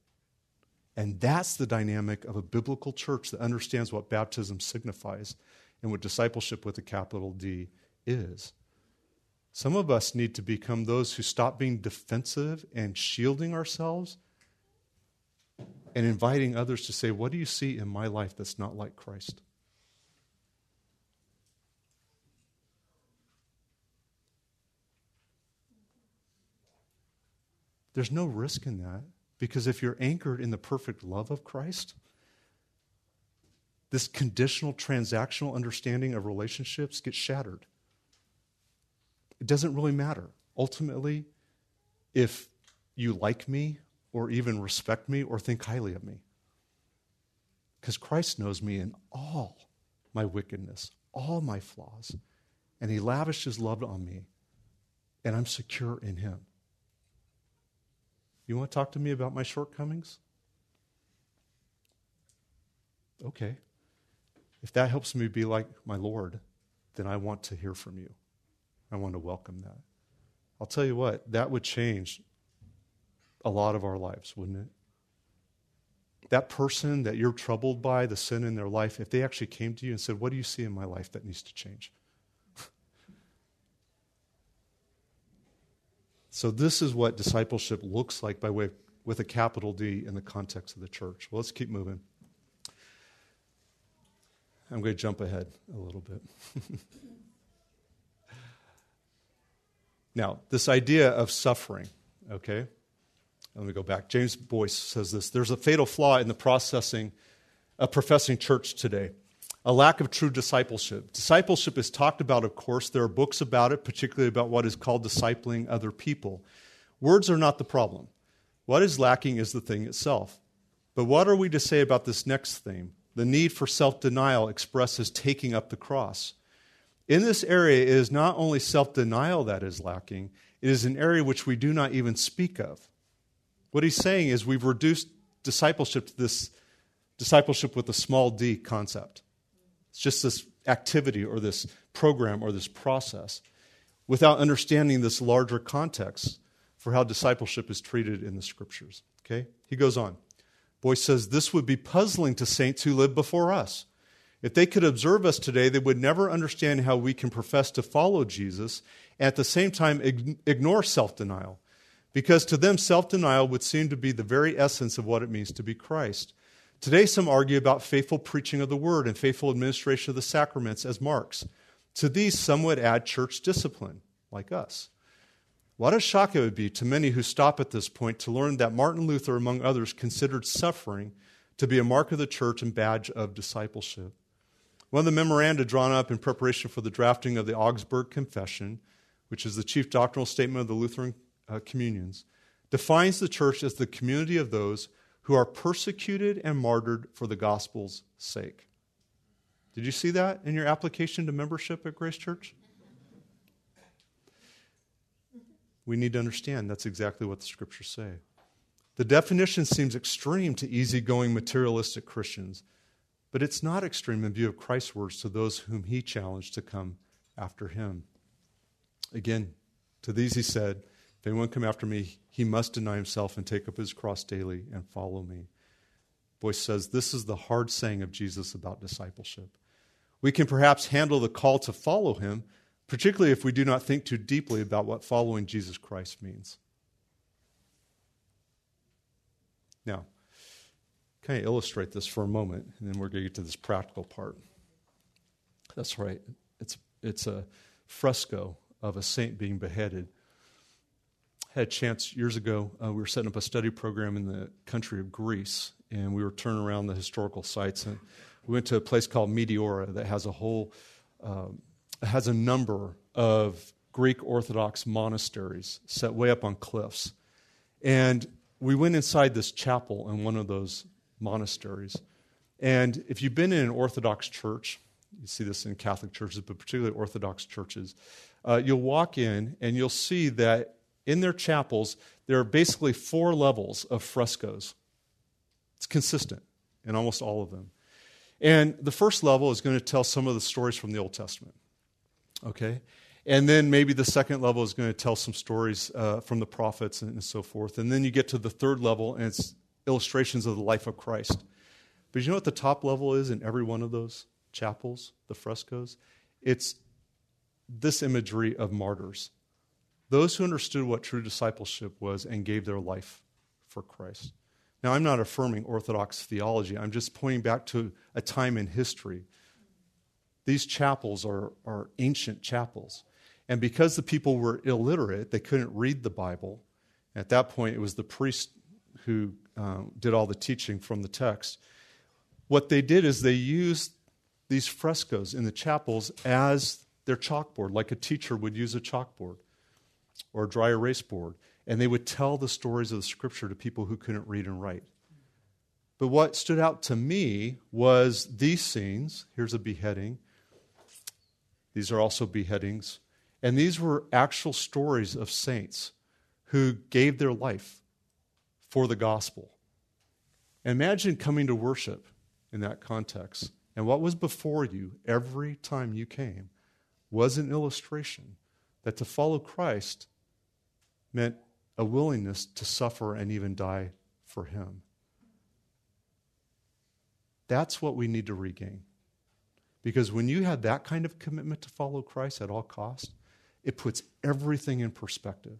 And that's the dynamic of a biblical church that understands what baptism signifies and what discipleship with a capital D is. Some of us need to become those who stop being defensive and shielding ourselves and inviting others to say, What do you see in my life that's not like Christ? There's no risk in that because if you're anchored in the perfect love of Christ, this conditional transactional understanding of relationships gets shattered. It doesn't really matter. Ultimately, if you like me or even respect me or think highly of me. Because Christ knows me in all my wickedness, all my flaws, and He lavished His love on me, and I'm secure in Him. You want to talk to me about my shortcomings? Okay. If that helps me be like my Lord, then I want to hear from you. I want to welcome that. I'll tell you what, that would change a lot of our lives, wouldn't it? That person that you're troubled by, the sin in their life, if they actually came to you and said, What do you see in my life that needs to change? so, this is what discipleship looks like by way of, with a capital D in the context of the church. Well, let's keep moving. I'm going to jump ahead a little bit. now, this idea of suffering, okay? Let me go back. James Boice says this There's a fatal flaw in the processing of professing church today a lack of true discipleship. Discipleship is talked about, of course. There are books about it, particularly about what is called discipling other people. Words are not the problem. What is lacking is the thing itself. But what are we to say about this next theme? The need for self denial expressed as taking up the cross. In this area, it is not only self denial that is lacking, it is an area which we do not even speak of. What he's saying is we've reduced discipleship to this discipleship with a small d concept. It's just this activity or this program or this process without understanding this larger context for how discipleship is treated in the scriptures. Okay? He goes on. Boice says this would be puzzling to saints who live before us. If they could observe us today, they would never understand how we can profess to follow Jesus and at the same time ignore self denial because to them, self denial would seem to be the very essence of what it means to be Christ. Today, some argue about faithful preaching of the word and faithful administration of the sacraments as marks. To these, some would add church discipline, like us. What a shock it would be to many who stop at this point to learn that Martin Luther, among others, considered suffering to be a mark of the church and badge of discipleship. One of the memoranda drawn up in preparation for the drafting of the Augsburg Confession, which is the chief doctrinal statement of the Lutheran uh, communions, defines the church as the community of those who are persecuted and martyred for the gospel's sake. Did you see that in your application to membership at Grace Church? We need to understand that's exactly what the scriptures say. The definition seems extreme to easygoing materialistic Christians, but it's not extreme in view of Christ's words to those whom he challenged to come after him. Again, to these he said, If anyone come after me, he must deny himself and take up his cross daily and follow me. Boice says this is the hard saying of Jesus about discipleship. We can perhaps handle the call to follow him, particularly if we do not think too deeply about what following Jesus Christ means. Now, kind of illustrate this for a moment, and then we're going to get to this practical part. That's right. It's, it's a fresco of a saint being beheaded. Had a chance years ago, uh, we were setting up a study program in the country of Greece, and we were turning around the historical sites. And we went to a place called Meteora that has a whole, um, has a number of Greek Orthodox monasteries set way up on cliffs. And we went inside this chapel in one of those monasteries. And if you've been in an Orthodox church, you see this in Catholic churches, but particularly Orthodox churches, uh, you'll walk in and you'll see that in their chapels, there are basically four levels of frescoes. It's consistent in almost all of them. And the first level is going to tell some of the stories from the Old Testament. Okay? And then maybe the second level is going to tell some stories uh, from the prophets and, and so forth. And then you get to the third level, and it's illustrations of the life of Christ. But you know what the top level is in every one of those chapels, the frescoes? It's this imagery of martyrs. Those who understood what true discipleship was and gave their life for Christ. Now, I'm not affirming Orthodox theology, I'm just pointing back to a time in history. These chapels are, are ancient chapels. And because the people were illiterate, they couldn't read the Bible. At that point, it was the priest who um, did all the teaching from the text. What they did is they used these frescoes in the chapels as their chalkboard, like a teacher would use a chalkboard or a dry erase board. And they would tell the stories of the scripture to people who couldn't read and write. But what stood out to me was these scenes. Here's a beheading. These are also beheadings. And these were actual stories of saints who gave their life for the gospel. Imagine coming to worship in that context. And what was before you every time you came was an illustration that to follow Christ meant a willingness to suffer and even die for Him. That's what we need to regain. Because when you have that kind of commitment to follow Christ at all costs, it puts everything in perspective.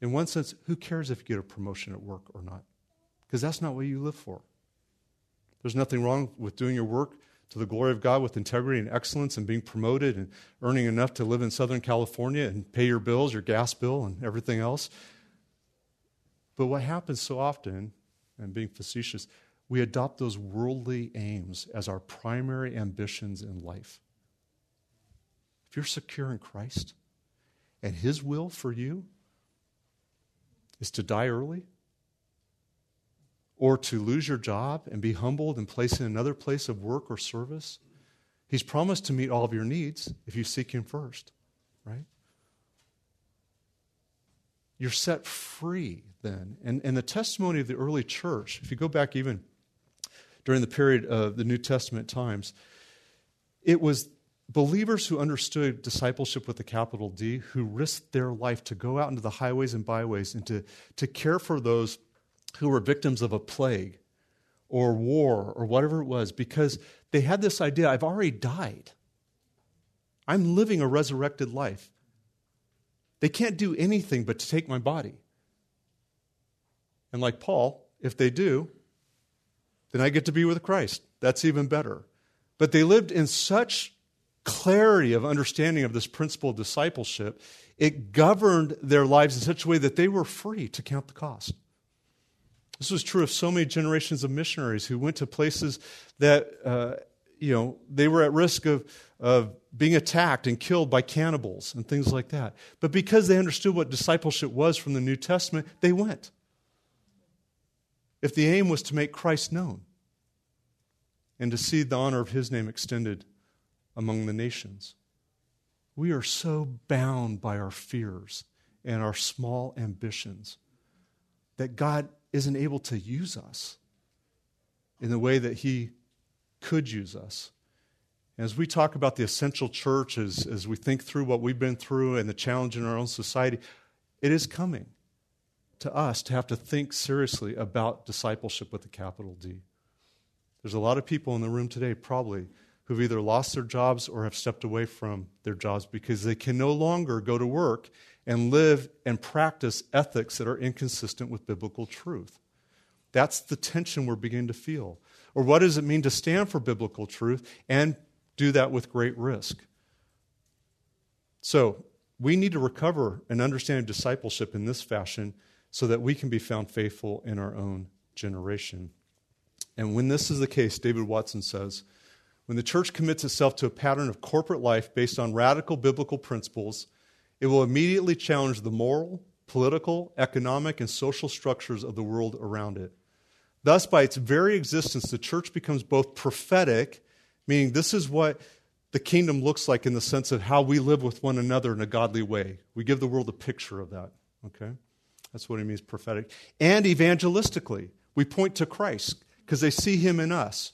In one sense, who cares if you get a promotion at work or not? Because that's not what you live for. There's nothing wrong with doing your work to the glory of God with integrity and excellence and being promoted and earning enough to live in Southern California and pay your bills, your gas bill, and everything else. But what happens so often, and being facetious, we adopt those worldly aims as our primary ambitions in life. If you're secure in Christ and His will for you is to die early, or to lose your job and be humbled and placed in another place of work or service. He's promised to meet all of your needs if you seek Him first, right? You're set free then. And, and the testimony of the early church, if you go back even during the period of the New Testament times, it was believers who understood discipleship with a capital D who risked their life to go out into the highways and byways and to, to care for those who were victims of a plague or war or whatever it was because they had this idea I've already died. I'm living a resurrected life. They can't do anything but to take my body. And like Paul, if they do, then I get to be with Christ. That's even better. But they lived in such clarity of understanding of this principle of discipleship, it governed their lives in such a way that they were free to count the cost. This was true of so many generations of missionaries who went to places that, uh, you know, they were at risk of, of being attacked and killed by cannibals and things like that. But because they understood what discipleship was from the New Testament, they went. If the aim was to make Christ known and to see the honor of his name extended among the nations. We are so bound by our fears and our small ambitions that God isn't able to use us in the way that He could use us. As we talk about the essential church, as, as we think through what we've been through and the challenge in our own society, it is coming to us to have to think seriously about discipleship with a capital D. There's a lot of people in the room today, probably, who've either lost their jobs or have stepped away from their jobs because they can no longer go to work and live and practice ethics that are inconsistent with biblical truth. That's the tension we're beginning to feel. Or what does it mean to stand for biblical truth and do that with great risk? So, we need to recover an understanding of discipleship in this fashion so that we can be found faithful in our own generation. And when this is the case, David Watson says, when the church commits itself to a pattern of corporate life based on radical biblical principles, it will immediately challenge the moral, political, economic, and social structures of the world around it. Thus, by its very existence, the church becomes both prophetic, meaning this is what the kingdom looks like in the sense of how we live with one another in a godly way. We give the world a picture of that, okay? That's what he means prophetic. And evangelistically, we point to Christ because they see him in us.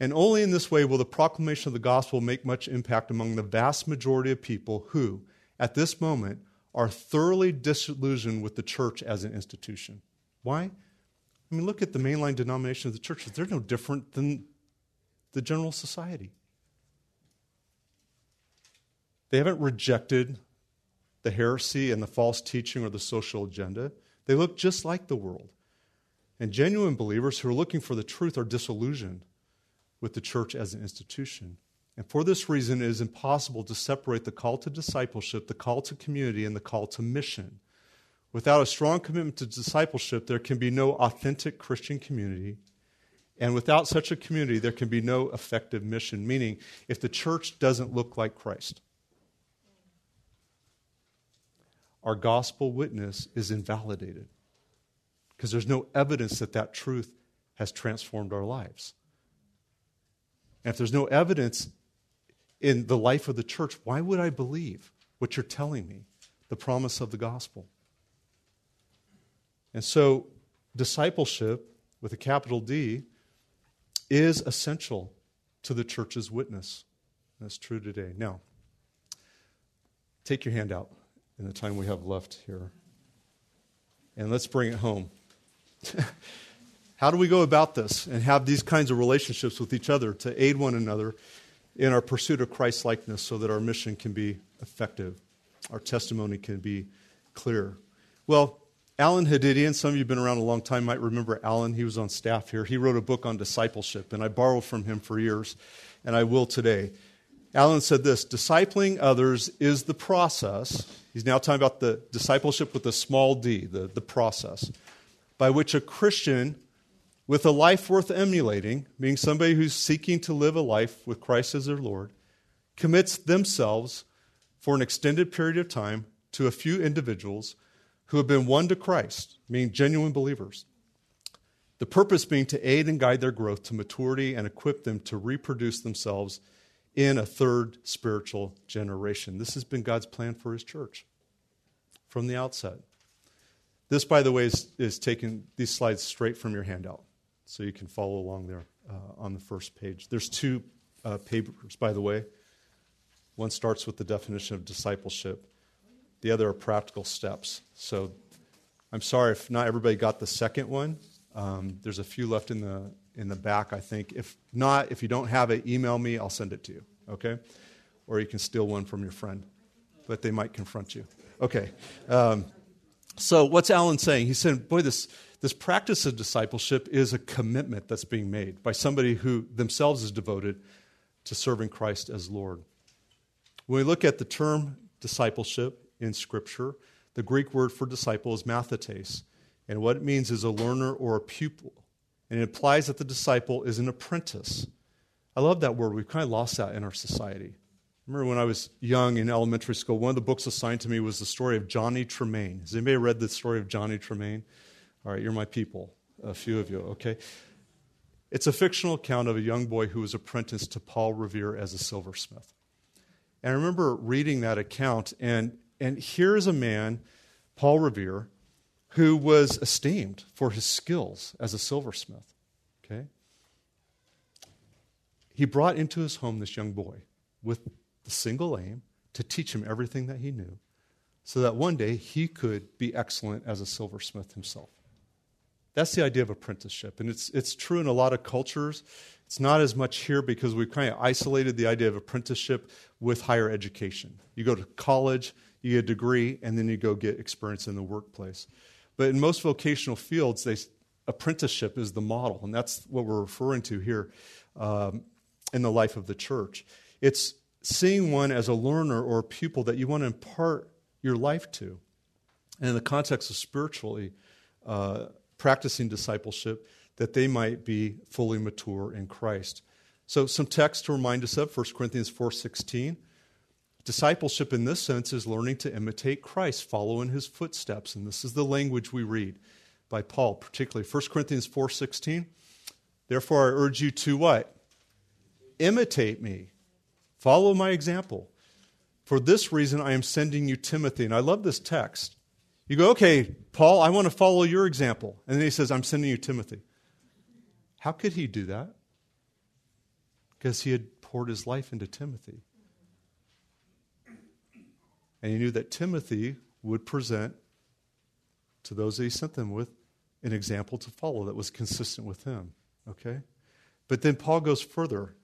And only in this way will the proclamation of the gospel make much impact among the vast majority of people who, at this moment, are thoroughly disillusioned with the church as an institution. Why? I mean, look at the mainline denomination of the churches. They're no different than the general society. They haven't rejected the heresy and the false teaching or the social agenda. They look just like the world. And genuine believers who are looking for the truth are disillusioned with the church as an institution. And for this reason, it is impossible to separate the call to discipleship, the call to community, and the call to mission. Without a strong commitment to discipleship, there can be no authentic Christian community. And without such a community, there can be no effective mission, meaning if the church doesn't look like Christ, our gospel witness is invalidated because there's no evidence that that truth has transformed our lives. And if there's no evidence in the life of the church, why would I believe what you're telling me, the promise of the gospel? And so, discipleship with a capital D is essential to the church's witness. That's true today. Now, take your hand out in the time we have left here. And let's bring it home. How do we go about this and have these kinds of relationships with each other to aid one another in our pursuit of Christ likeness so that our mission can be effective, our testimony can be clear? Well, Allen Hadidian, some of you have been around a long time might remember Allen. He was on staff here. He wrote a book on discipleship, and I borrowed from him for years, and I will today. Allen said this discipling others is the process. He's now talking about the discipleship with a small d, the, the process by which a Christian with a life worth emulating, being somebody who's seeking to live a life with Christ as their Lord, commits themselves for an extended period of time to a few individuals who have been won to Christ, meaning genuine believers. The purpose being to aid and guide their growth to maturity and equip them to reproduce themselves in a third spiritual generation. This has been God's plan for His church from the outset. This, by the way, is, is taking these slides straight from your handout, so you can follow along there uh, on the first page. There's two uh, papers, by the way. One starts with the definition of discipleship, the other are practical steps. So I'm sorry if not everybody got the second one. Um, there's a few left in the, in the back, I think. If not, if you don't have it, email me, I'll send it to you, okay? Or you can steal one from your friend, but they might confront you. Okay. Um, so, what's Allen saying? He's saying, boy, this, this practice of discipleship is a commitment that's being made by somebody who themselves is devoted to serving Christ as Lord. When we look at the term discipleship in Scripture. The Greek word for disciple is mathetes. And what it means is a learner or a pupil. And it implies that the disciple is an apprentice. I love that word. We've kind of lost that in our society. remember when I was young in elementary school, one of the books assigned to me was the story of Johnny Tremain. Has anybody read the story of Johnny Tremain? All right, you're my people, a few of you, okay? It's a fictional account of a young boy who was apprenticed to Paul Revere as a silversmith. And I remember reading that account, and, and here's a man, Paul Revere, who was esteemed for his skills as a silversmith. Okay? He brought into his home this young boy with the single aim to teach him everything that he knew so that one day he could be excellent as a silversmith himself. That's the idea of apprenticeship. And it's, it's true in a lot of cultures. It's not as much here because we've kind of isolated the idea of apprenticeship with higher education. You go to college, you get a degree, and then you go get experience in the workplace. But in most vocational fields, they, apprenticeship is the model, and that's what we're referring to here um, in the life of the church. It's seeing one as a learner or a pupil that you want to impart your life to. And in the context of spiritually, uh, practicing discipleship that they might be fully mature in Christ. So some text to remind us of 1 Corinthians 4:16. Discipleship in this sense is learning to imitate Christ, follow in his footsteps, and this is the language we read by Paul, particularly 1 Corinthians 4:16. Therefore I urge you to what? Imitate me. Follow my example. For this reason I am sending you Timothy. And I love this text. You go, okay, Paul, I want to follow your example. And then he says, I'm sending you Timothy. How could he do that? Because he had poured his life into Timothy. And he knew that Timothy would present to those that he sent them with an example to follow that was consistent with him. Okay? But then Paul goes further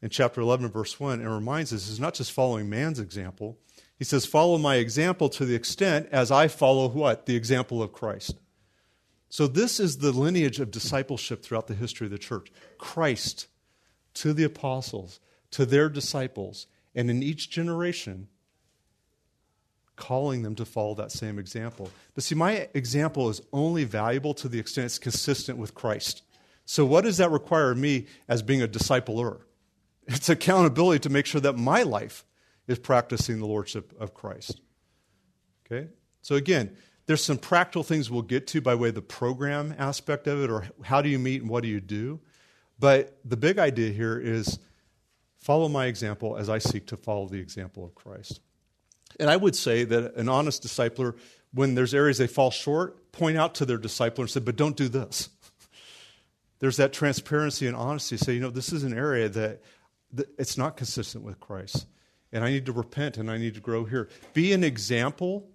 in chapter 11, verse 1, and reminds us he's not just following man's example, he says, Follow my example to the extent as I follow what? The example of Christ. So, this is the lineage of discipleship throughout the history of the church Christ to the apostles, to their disciples, and in each generation, calling them to follow that same example. But see, my example is only valuable to the extent it's consistent with Christ. So, what does that require of me as being a discipler? It's accountability to make sure that my life is practicing the lordship of Christ. Okay? So again, there's some practical things we'll get to by way of the program aspect of it or how do you meet and what do you do. But the big idea here is follow my example as I seek to follow the example of Christ. And I would say that an honest discipler, when there's areas they fall short, point out to their discipler and say, but don't do this. There's that transparency and honesty. Say, you know, this is an area that, that it's not consistent with Christ and I need to repent and I need to grow here. Be an example,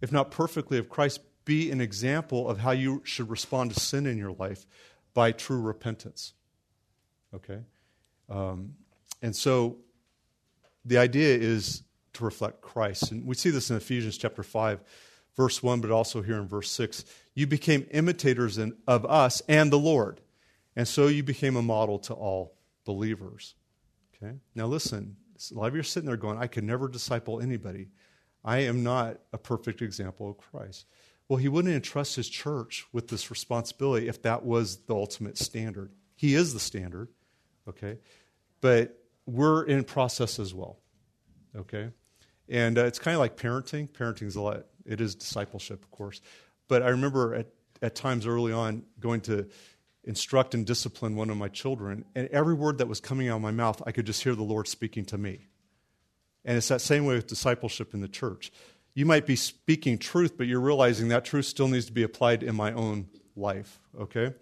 if not perfectly, of Christ. Be an example of how you should respond to sin in your life by true repentance. Okay? Um, and so the idea is to reflect Christ. And we see this in Ephesians chapter 5, verse 1, but also here in verse 6. You became imitators in, of us and the Lord. And so you became a model to all believers. Okay? Now listen, a lot of you are sitting there going, I could never disciple anybody. I am not a perfect example of Christ. Well, he wouldn't entrust his church with this responsibility if that was the ultimate standard. He is the standard, okay? But we're in process as well, okay? And uh, it's kind of like parenting. Parenting is a lot, it is discipleship, of course. But I remember at, at times early on going to instruct and discipline one of my children, and every word that was coming out of my mouth, I could just hear the Lord speaking to me. And it's that same way with discipleship in the church. You might be speaking truth, but you're realizing that truth still needs to be applied in my own life, okay?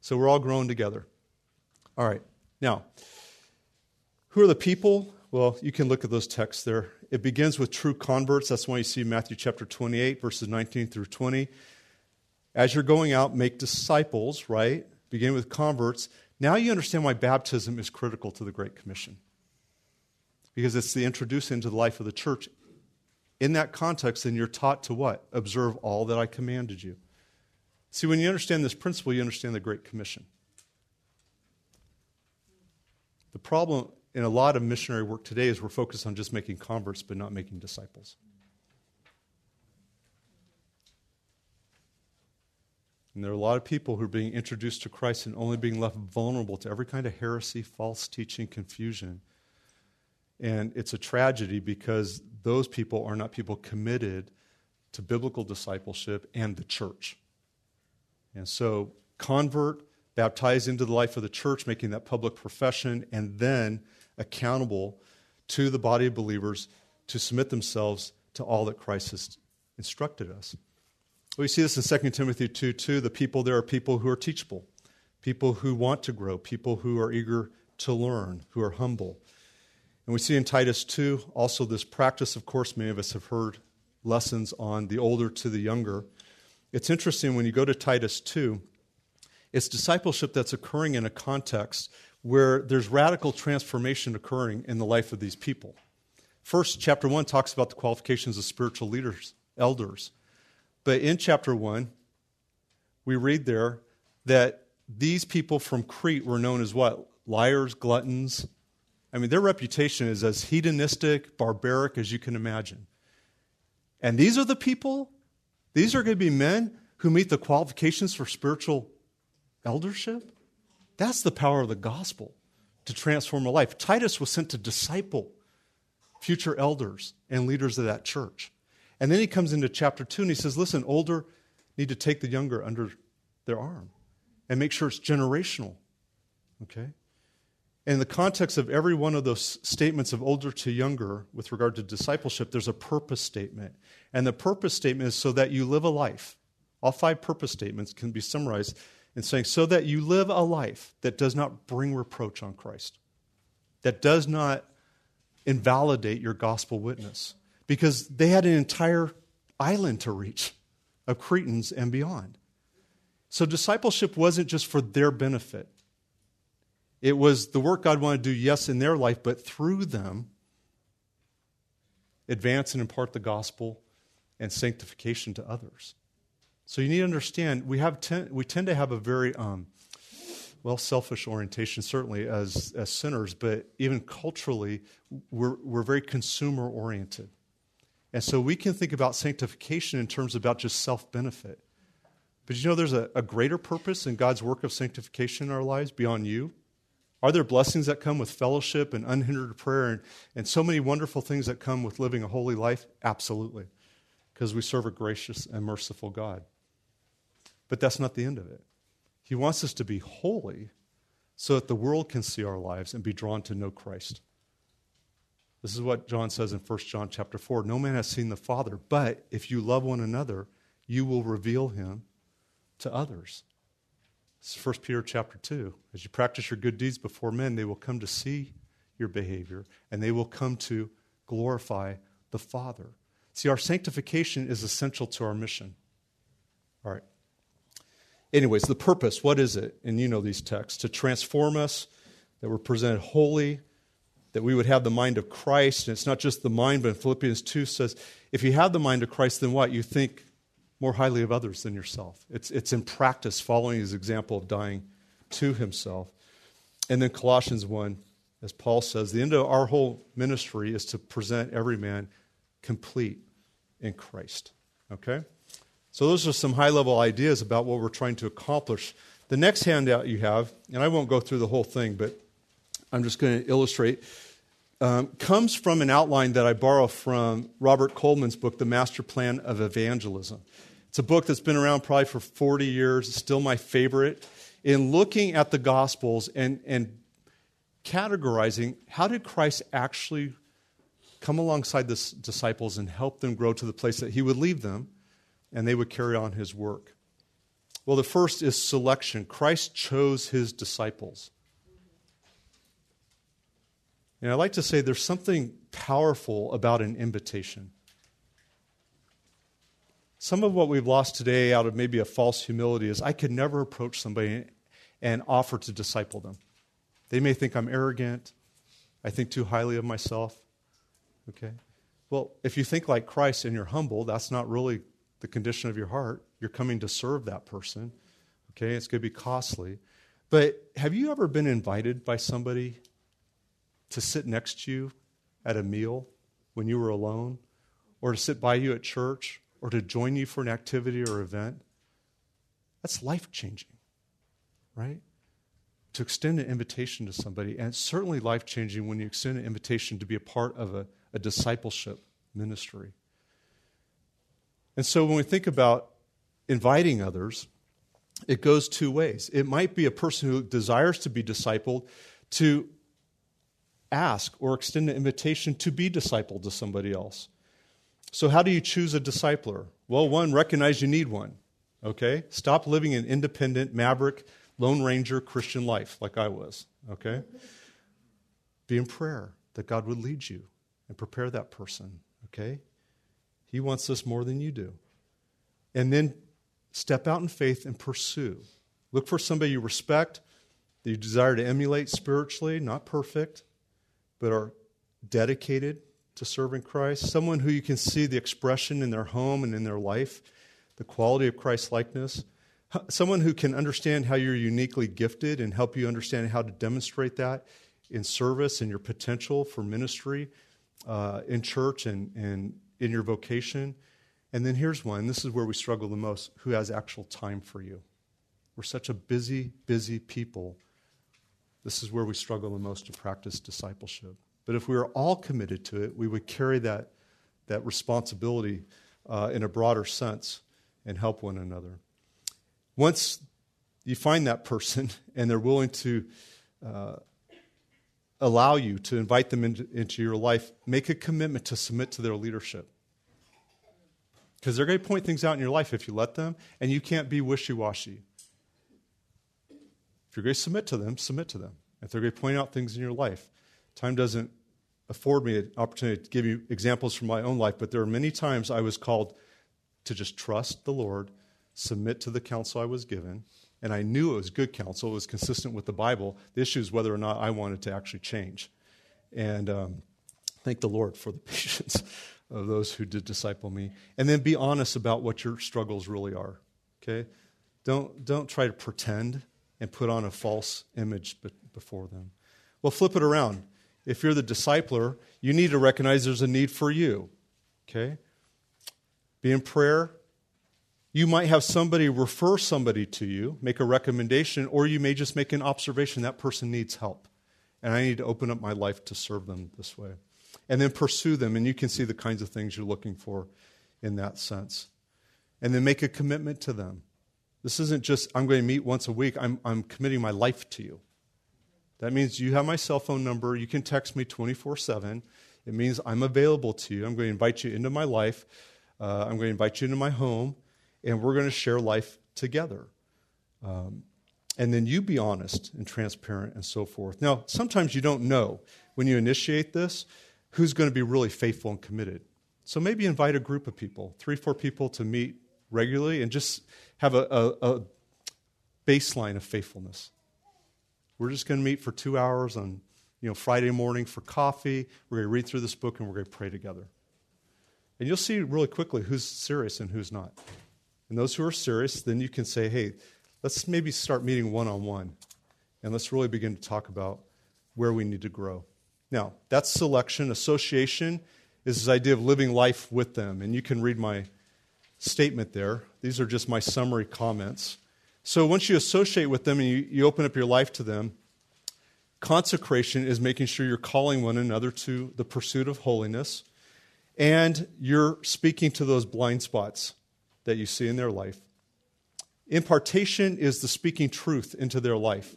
So we're all growing together. All right, now, who are the people? Well, you can look at those texts there. It begins with true converts. That's why you see Matthew chapter 28, verses 19 through 20. As you're going out, make disciples, right? Beginning with converts. Now you understand why baptism is critical to the Great Commission. Because it's the introducing into the life of the church. In that context, then you're taught to what? Observe all that I commanded you. See, when you understand this principle, you understand the Great Commission. The problem in a lot of missionary work today is we're focused on just making converts but not making disciples. And there are a lot of people who are being introduced to Christ and only being left vulnerable to every kind of heresy, false teaching, confusion. And it's a tragedy because those people are not people committed to biblical discipleship and the church. And so, convert, baptize into the life of the church, making that public profession, and then accountable to the body of believers to submit themselves to all that Christ has instructed us. We see this in 2 Timothy 2 2. The people there are people who are teachable, people who want to grow, people who are eager to learn, who are humble. And we see in Titus 2 also this practice, of course, many of us have heard lessons on the older to the younger. It's interesting when you go to Titus 2, it's discipleship that's occurring in a context where there's radical transformation occurring in the life of these people. First, chapter 1 talks about the qualifications of spiritual leaders, elders. But in chapter 1, we read there that these people from Crete were known as what? Liars, gluttons. I mean, their reputation is as hedonistic, barbaric as you can imagine. And these are the people, these are going to be men who meet the qualifications for spiritual eldership. That's the power of the gospel to transform a life. Titus was sent to disciple future elders and leaders of that church. And then he comes into chapter 2 and he says, Listen, older need to take the younger under their arm and make sure it's generational. Okay? In the context of every one of those statements of older to younger with regard to discipleship, there's a purpose statement. And the purpose statement is so that you live a life. All five purpose statements can be summarized in saying, so that you live a life that does not bring reproach on Christ, that does not invalidate your gospel witness because they had an entire island to reach of Cretans and beyond. So discipleship wasn't just for their benefit. It was the work God wanted to do, yes, in their life, but through them, advance and impart the gospel and sanctification to others. So you need to understand we, have ten, we tend to have a very um, well, selfish orientation, certainly as, as sinners, but even culturally, we're, we're very consumer oriented. And so we can think about sanctification in terms about just self benefit. But you know, there's a, a greater purpose in God's work of sanctification in our lives beyond you. Are there blessings that come with fellowship and unhindered prayer and, and so many wonderful things that come with living a holy life? Absolutely. Because we serve a gracious and merciful God. But that's not the end of it. He wants us to be holy so that the world can see our lives and be drawn to know Christ. This is what John says in 1 John chapter 4. No man has seen the Father, but if you love one another, you will reveal him to others. This is 1 Peter chapter 2. As you practice your good deeds before men, they will come to see your behavior and they will come to glorify the Father. See, our sanctification is essential to our mission. All right. Anyways, the purpose, what is it? And you know these texts to transform us, that we're presented holy, that we would have the mind of Christ. And it's not just the mind, but Philippians 2 says, if you have the mind of Christ, then what? You think more highly of others than yourself. It's, it's in practice, following his example of dying to himself. And then Colossians 1, as Paul says, the end of our whole ministry is to present every man complete in Christ. Okay? So, those are some high level ideas about what we're trying to accomplish. The next handout you have, and I won't go through the whole thing, but I'm just going to illustrate, um, comes from an outline that I borrow from Robert Coleman's book, The Master Plan of Evangelism. It's a book that's been around probably for 40 years, it's still my favorite. In looking at the Gospels and, and categorizing how did Christ actually come alongside the disciples and help them grow to the place that he would leave them and they would carry on his work. Well, the first is selection. Christ chose his disciples. And I like to say there's something powerful about an invitation. Some of what we've lost today out of maybe a false humility is I could never approach somebody and offer to disciple them. They may think I'm arrogant, I think too highly of myself. Okay? Well, if you think like Christ and you're humble, that's not really the condition of your heart. You're coming to serve that person. Okay, it's going to be costly. But have you ever been invited by somebody to sit next to you at a meal when you were alone, or to sit by you at church, or to join you for an activity or event? That's life changing, right? To extend an invitation to somebody, and it's certainly life changing when you extend an invitation to be a part of a, a discipleship ministry. And so when we think about inviting others, it goes two ways. It might be a person who desires to be discipled to ask or extend an invitation to be discipled to somebody else. So, how do you choose a discipler? Well, one, recognize you need one. Okay? Stop living an independent, maverick, Lone Ranger Christian life like I was. Okay? Be in prayer that God would lead you and prepare that person. Okay? He wants this more than you do. And then step out in faith and pursue. Look for somebody you respect, that you desire to emulate spiritually, not perfect, but are dedicated to serving Christ. Someone who you can see the expression in their home and in their life, the quality of Christ likeness. Someone who can understand how you're uniquely gifted and help you understand how to demonstrate that in service and your potential for ministry uh, in church and, and in your vocation. And then here's one this is where we struggle the most who has actual time for you. We're such a busy, busy people. This is where we struggle the most to practice discipleship. But if we were all committed to it, we would carry that, that responsibility uh, in a broader sense and help one another. Once you find that person and they're willing to uh, allow you to invite them into, into your life, make a commitment to submit to their leadership. Because they're going to point things out in your life if you let them, and you can't be wishy washy. If you're going to submit to them, submit to them. If they're going to point out things in your life, time doesn't afford me an opportunity to give you examples from my own life, but there are many times I was called to just trust the Lord, submit to the counsel I was given, and I knew it was good counsel. It was consistent with the Bible. The issue is whether or not I wanted to actually change. And um, thank the Lord for the patience of those who did disciple me. And then be honest about what your struggles really are. Okay? Don't, don't try to pretend and put on a false image before them. Well, flip it around. If you're the discipler, you need to recognize there's a need for you. Okay? Be in prayer. You might have somebody refer somebody to you, make a recommendation, or you may just make an observation that person needs help. And I need to open up my life to serve them this way. And then pursue them, and you can see the kinds of things you're looking for in that sense. And then make a commitment to them. This isn't just, I'm going to meet once a week, I'm, I'm committing my life to you. That means you have my cell phone number. You can text me 24 7. It means I'm available to you. I'm going to invite you into my life. Uh, I'm going to invite you into my home, and we're going to share life together. Um, and then you be honest and transparent and so forth. Now, sometimes you don't know when you initiate this who's going to be really faithful and committed. So maybe invite a group of people, three, four people to meet regularly and just have a, a, a baseline of faithfulness. We're just going to meet for two hours on you know, Friday morning for coffee. We're going to read through this book and we're going to pray together. And you'll see really quickly who's serious and who's not. And those who are serious, then you can say, hey, let's maybe start meeting one on one. And let's really begin to talk about where we need to grow. Now, that's selection. Association is this idea of living life with them. And you can read my statement there. These are just my summary comments. So once you associate with them and you, you open up your life to them, consecration is making sure you're calling one another to the pursuit of holiness and you're speaking to those blind spots that you see in their life. Impartation is the speaking truth into their life.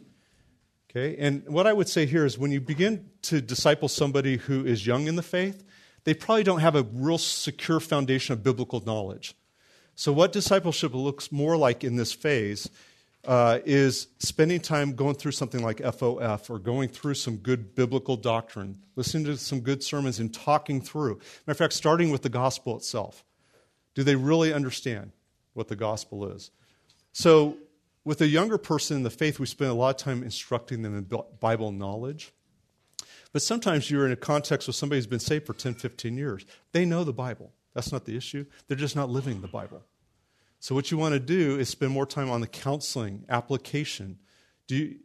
Okay? And what I would say here is when you begin to disciple somebody who is young in the faith, they probably don't have a real secure foundation of biblical knowledge. So, what discipleship looks more like in this phase uh, is spending time going through something like FOF or going through some good biblical doctrine, listening to some good sermons and talking through. Matter of fact, starting with the gospel itself. Do they really understand what the gospel is? So, with a younger person in the faith, we spend a lot of time instructing them in Bible knowledge. But sometimes you're in a context with somebody who's been saved for 10, 15 years. They know the Bible. That's not the issue. They're just not living the Bible. So, what you want to do is spend more time on the counseling, application. Do you,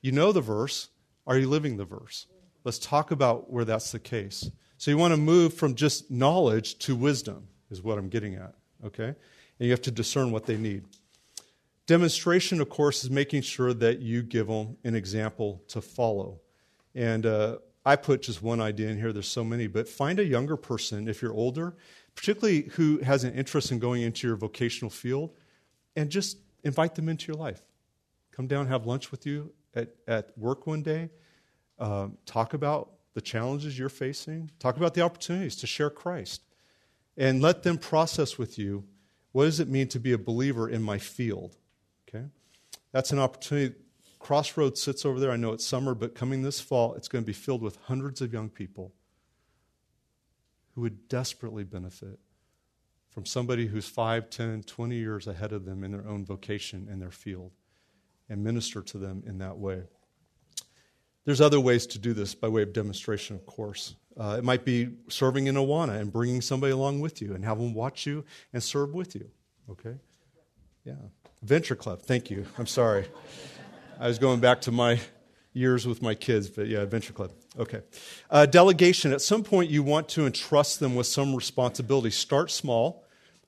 you know the verse? Are you living the verse? Let's talk about where that's the case. So, you want to move from just knowledge to wisdom, is what I'm getting at, okay? And you have to discern what they need. Demonstration, of course, is making sure that you give them an example to follow. And uh, I put just one idea in here, there's so many, but find a younger person if you're older, particularly who has an interest in going into your vocational field, and just invite them into your life. Come down, have lunch with you at, at work one day, um, talk about the challenges you're facing, talk about the opportunities to share Christ, and let them process with you what does it mean to be a believer in my field. Okay, that's an opportunity. Crossroads sits over there. I know it's summer, but coming this fall, it's going to be filled with hundreds of young people who would desperately benefit from somebody who's 5, 10, 20 years ahead of them in their own vocation in their field and minister to them in that way. There's other ways to do this by way of demonstration, of course. Uh, it might be serving in Awana and bringing somebody along with you and have them watch you and serve with you. Okay? Yeah. Venture Club. Thank you. I'm sorry. I was going back to my years with my kids, but yeah, Adventure Club. Okay. Uh, delegation. At some point, you want to entrust them with some responsibility. Start small,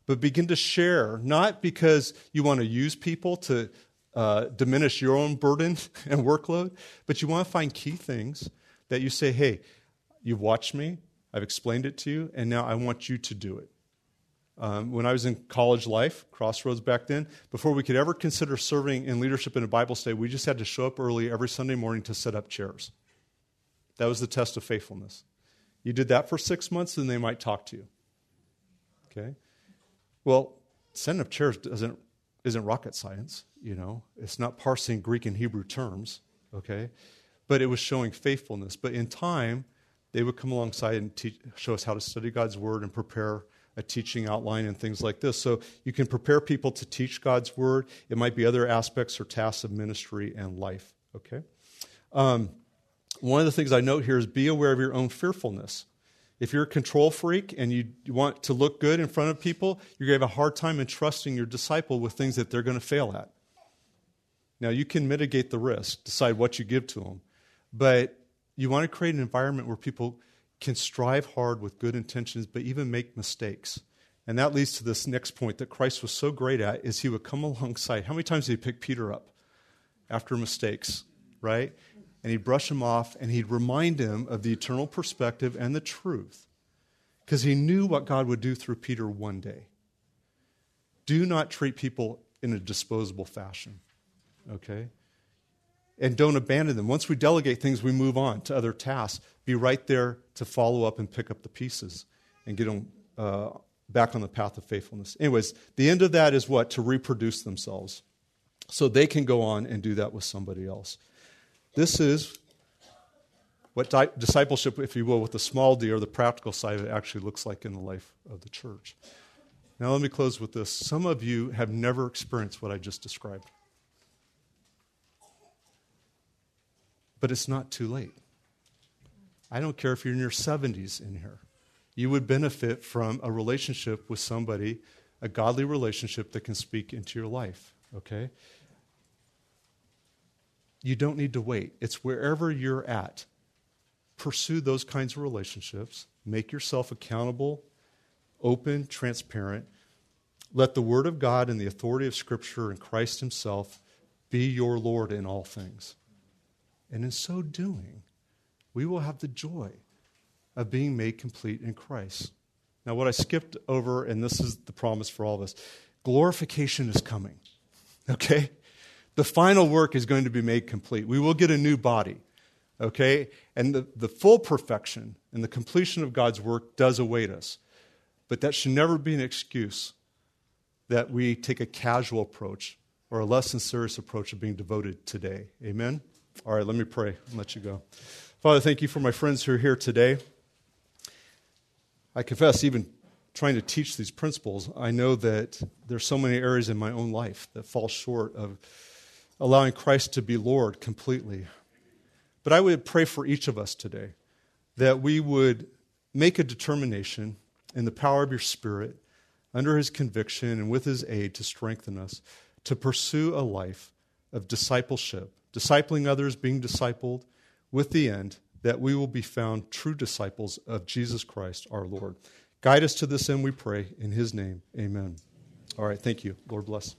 but begin to share, not because you want to use people to uh, diminish your own burden and workload, but you want to find key things that you say, hey, you've watched me, I've explained it to you, and now I want you to do it. Um, when I was in college life, Crossroads back then, before we could ever consider serving in leadership in a Bible study, we just had to show up early every Sunday morning to set up chairs. That was the test of faithfulness. You did that for six months, and they might talk to you. Okay? Well, setting up chairs doesn't, isn't rocket science you know. It's not parsing Greek and Hebrew terms, okay? But it was showing faithfulness. But in time, they would come alongside and teach, show us how to study God's word and prepare a teaching outline and things like this. So you can prepare people to teach God's word. It might be other aspects or tasks of ministry and life, okay? Um, one of the things I note here is be aware of your own fearfulness. If you're a control freak and you want to look good in front of people, you're going to have a hard time entrusting your disciple with things that they're going to fail at. Now, you can mitigate the risk, decide what you give to them, but you want to create an environment where people can strive hard with good intentions, but even make mistakes. And that leads to this next point that Christ was so great at is he would come alongside. How many times did he pick Peter up after mistakes, right? And he'd brush him off and he'd remind him of the eternal perspective and the truth because he knew what God would do through Peter one day. Do not treat people in a disposable fashion okay? And don't abandon them. Once we delegate things, we move on to other tasks. Be right there to follow up and pick up the pieces and get them uh, back on the path of faithfulness. Anyways, the end of that is what? To reproduce themselves. So they can go on and do that with somebody else. This is what di- discipleship, if you will, with the small d or the practical side of it actually looks like in the life of the church. Now, let me close with this. Some of you have never experienced what I just described. but it's not too late. I don't care if you're in your 70s in here. You would benefit from a relationship with somebody, a godly relationship that can speak into your life, okay? You don't need to wait. It's wherever you're at. Pursue those kinds of relationships. Make yourself accountable, open, transparent. Let the Word of God and the authority of Scripture and Christ Himself be your Lord in all things. And in so doing, we will have the joy of being made complete in Christ. Now, what I skipped over, and this is the promise for all of us glorification is coming. Okay? The final work is going to be made complete. We will get a new body. Okay? And the, the full perfection and the completion of God's work does await us. But that should never be an excuse that we take a casual approach or a less than serious approach of being devoted today. Amen? All right, let me pray and let you go. Father, thank you for my friends who are here today. I confess, even trying to teach these principles, I know that there's so many areas in my own life that fall short of allowing Christ to be Lord completely. But I would pray for each of us today that we would make a determination in the power of your Spirit, under his conviction and with his aid to strengthen us, to pursue a life of discipleship discipling others, being discipled, with the end that we will be found true disciples of Jesus Christ our Lord. Guide us to this end, we pray. In his name, amen. All right, thank you. Lord bless.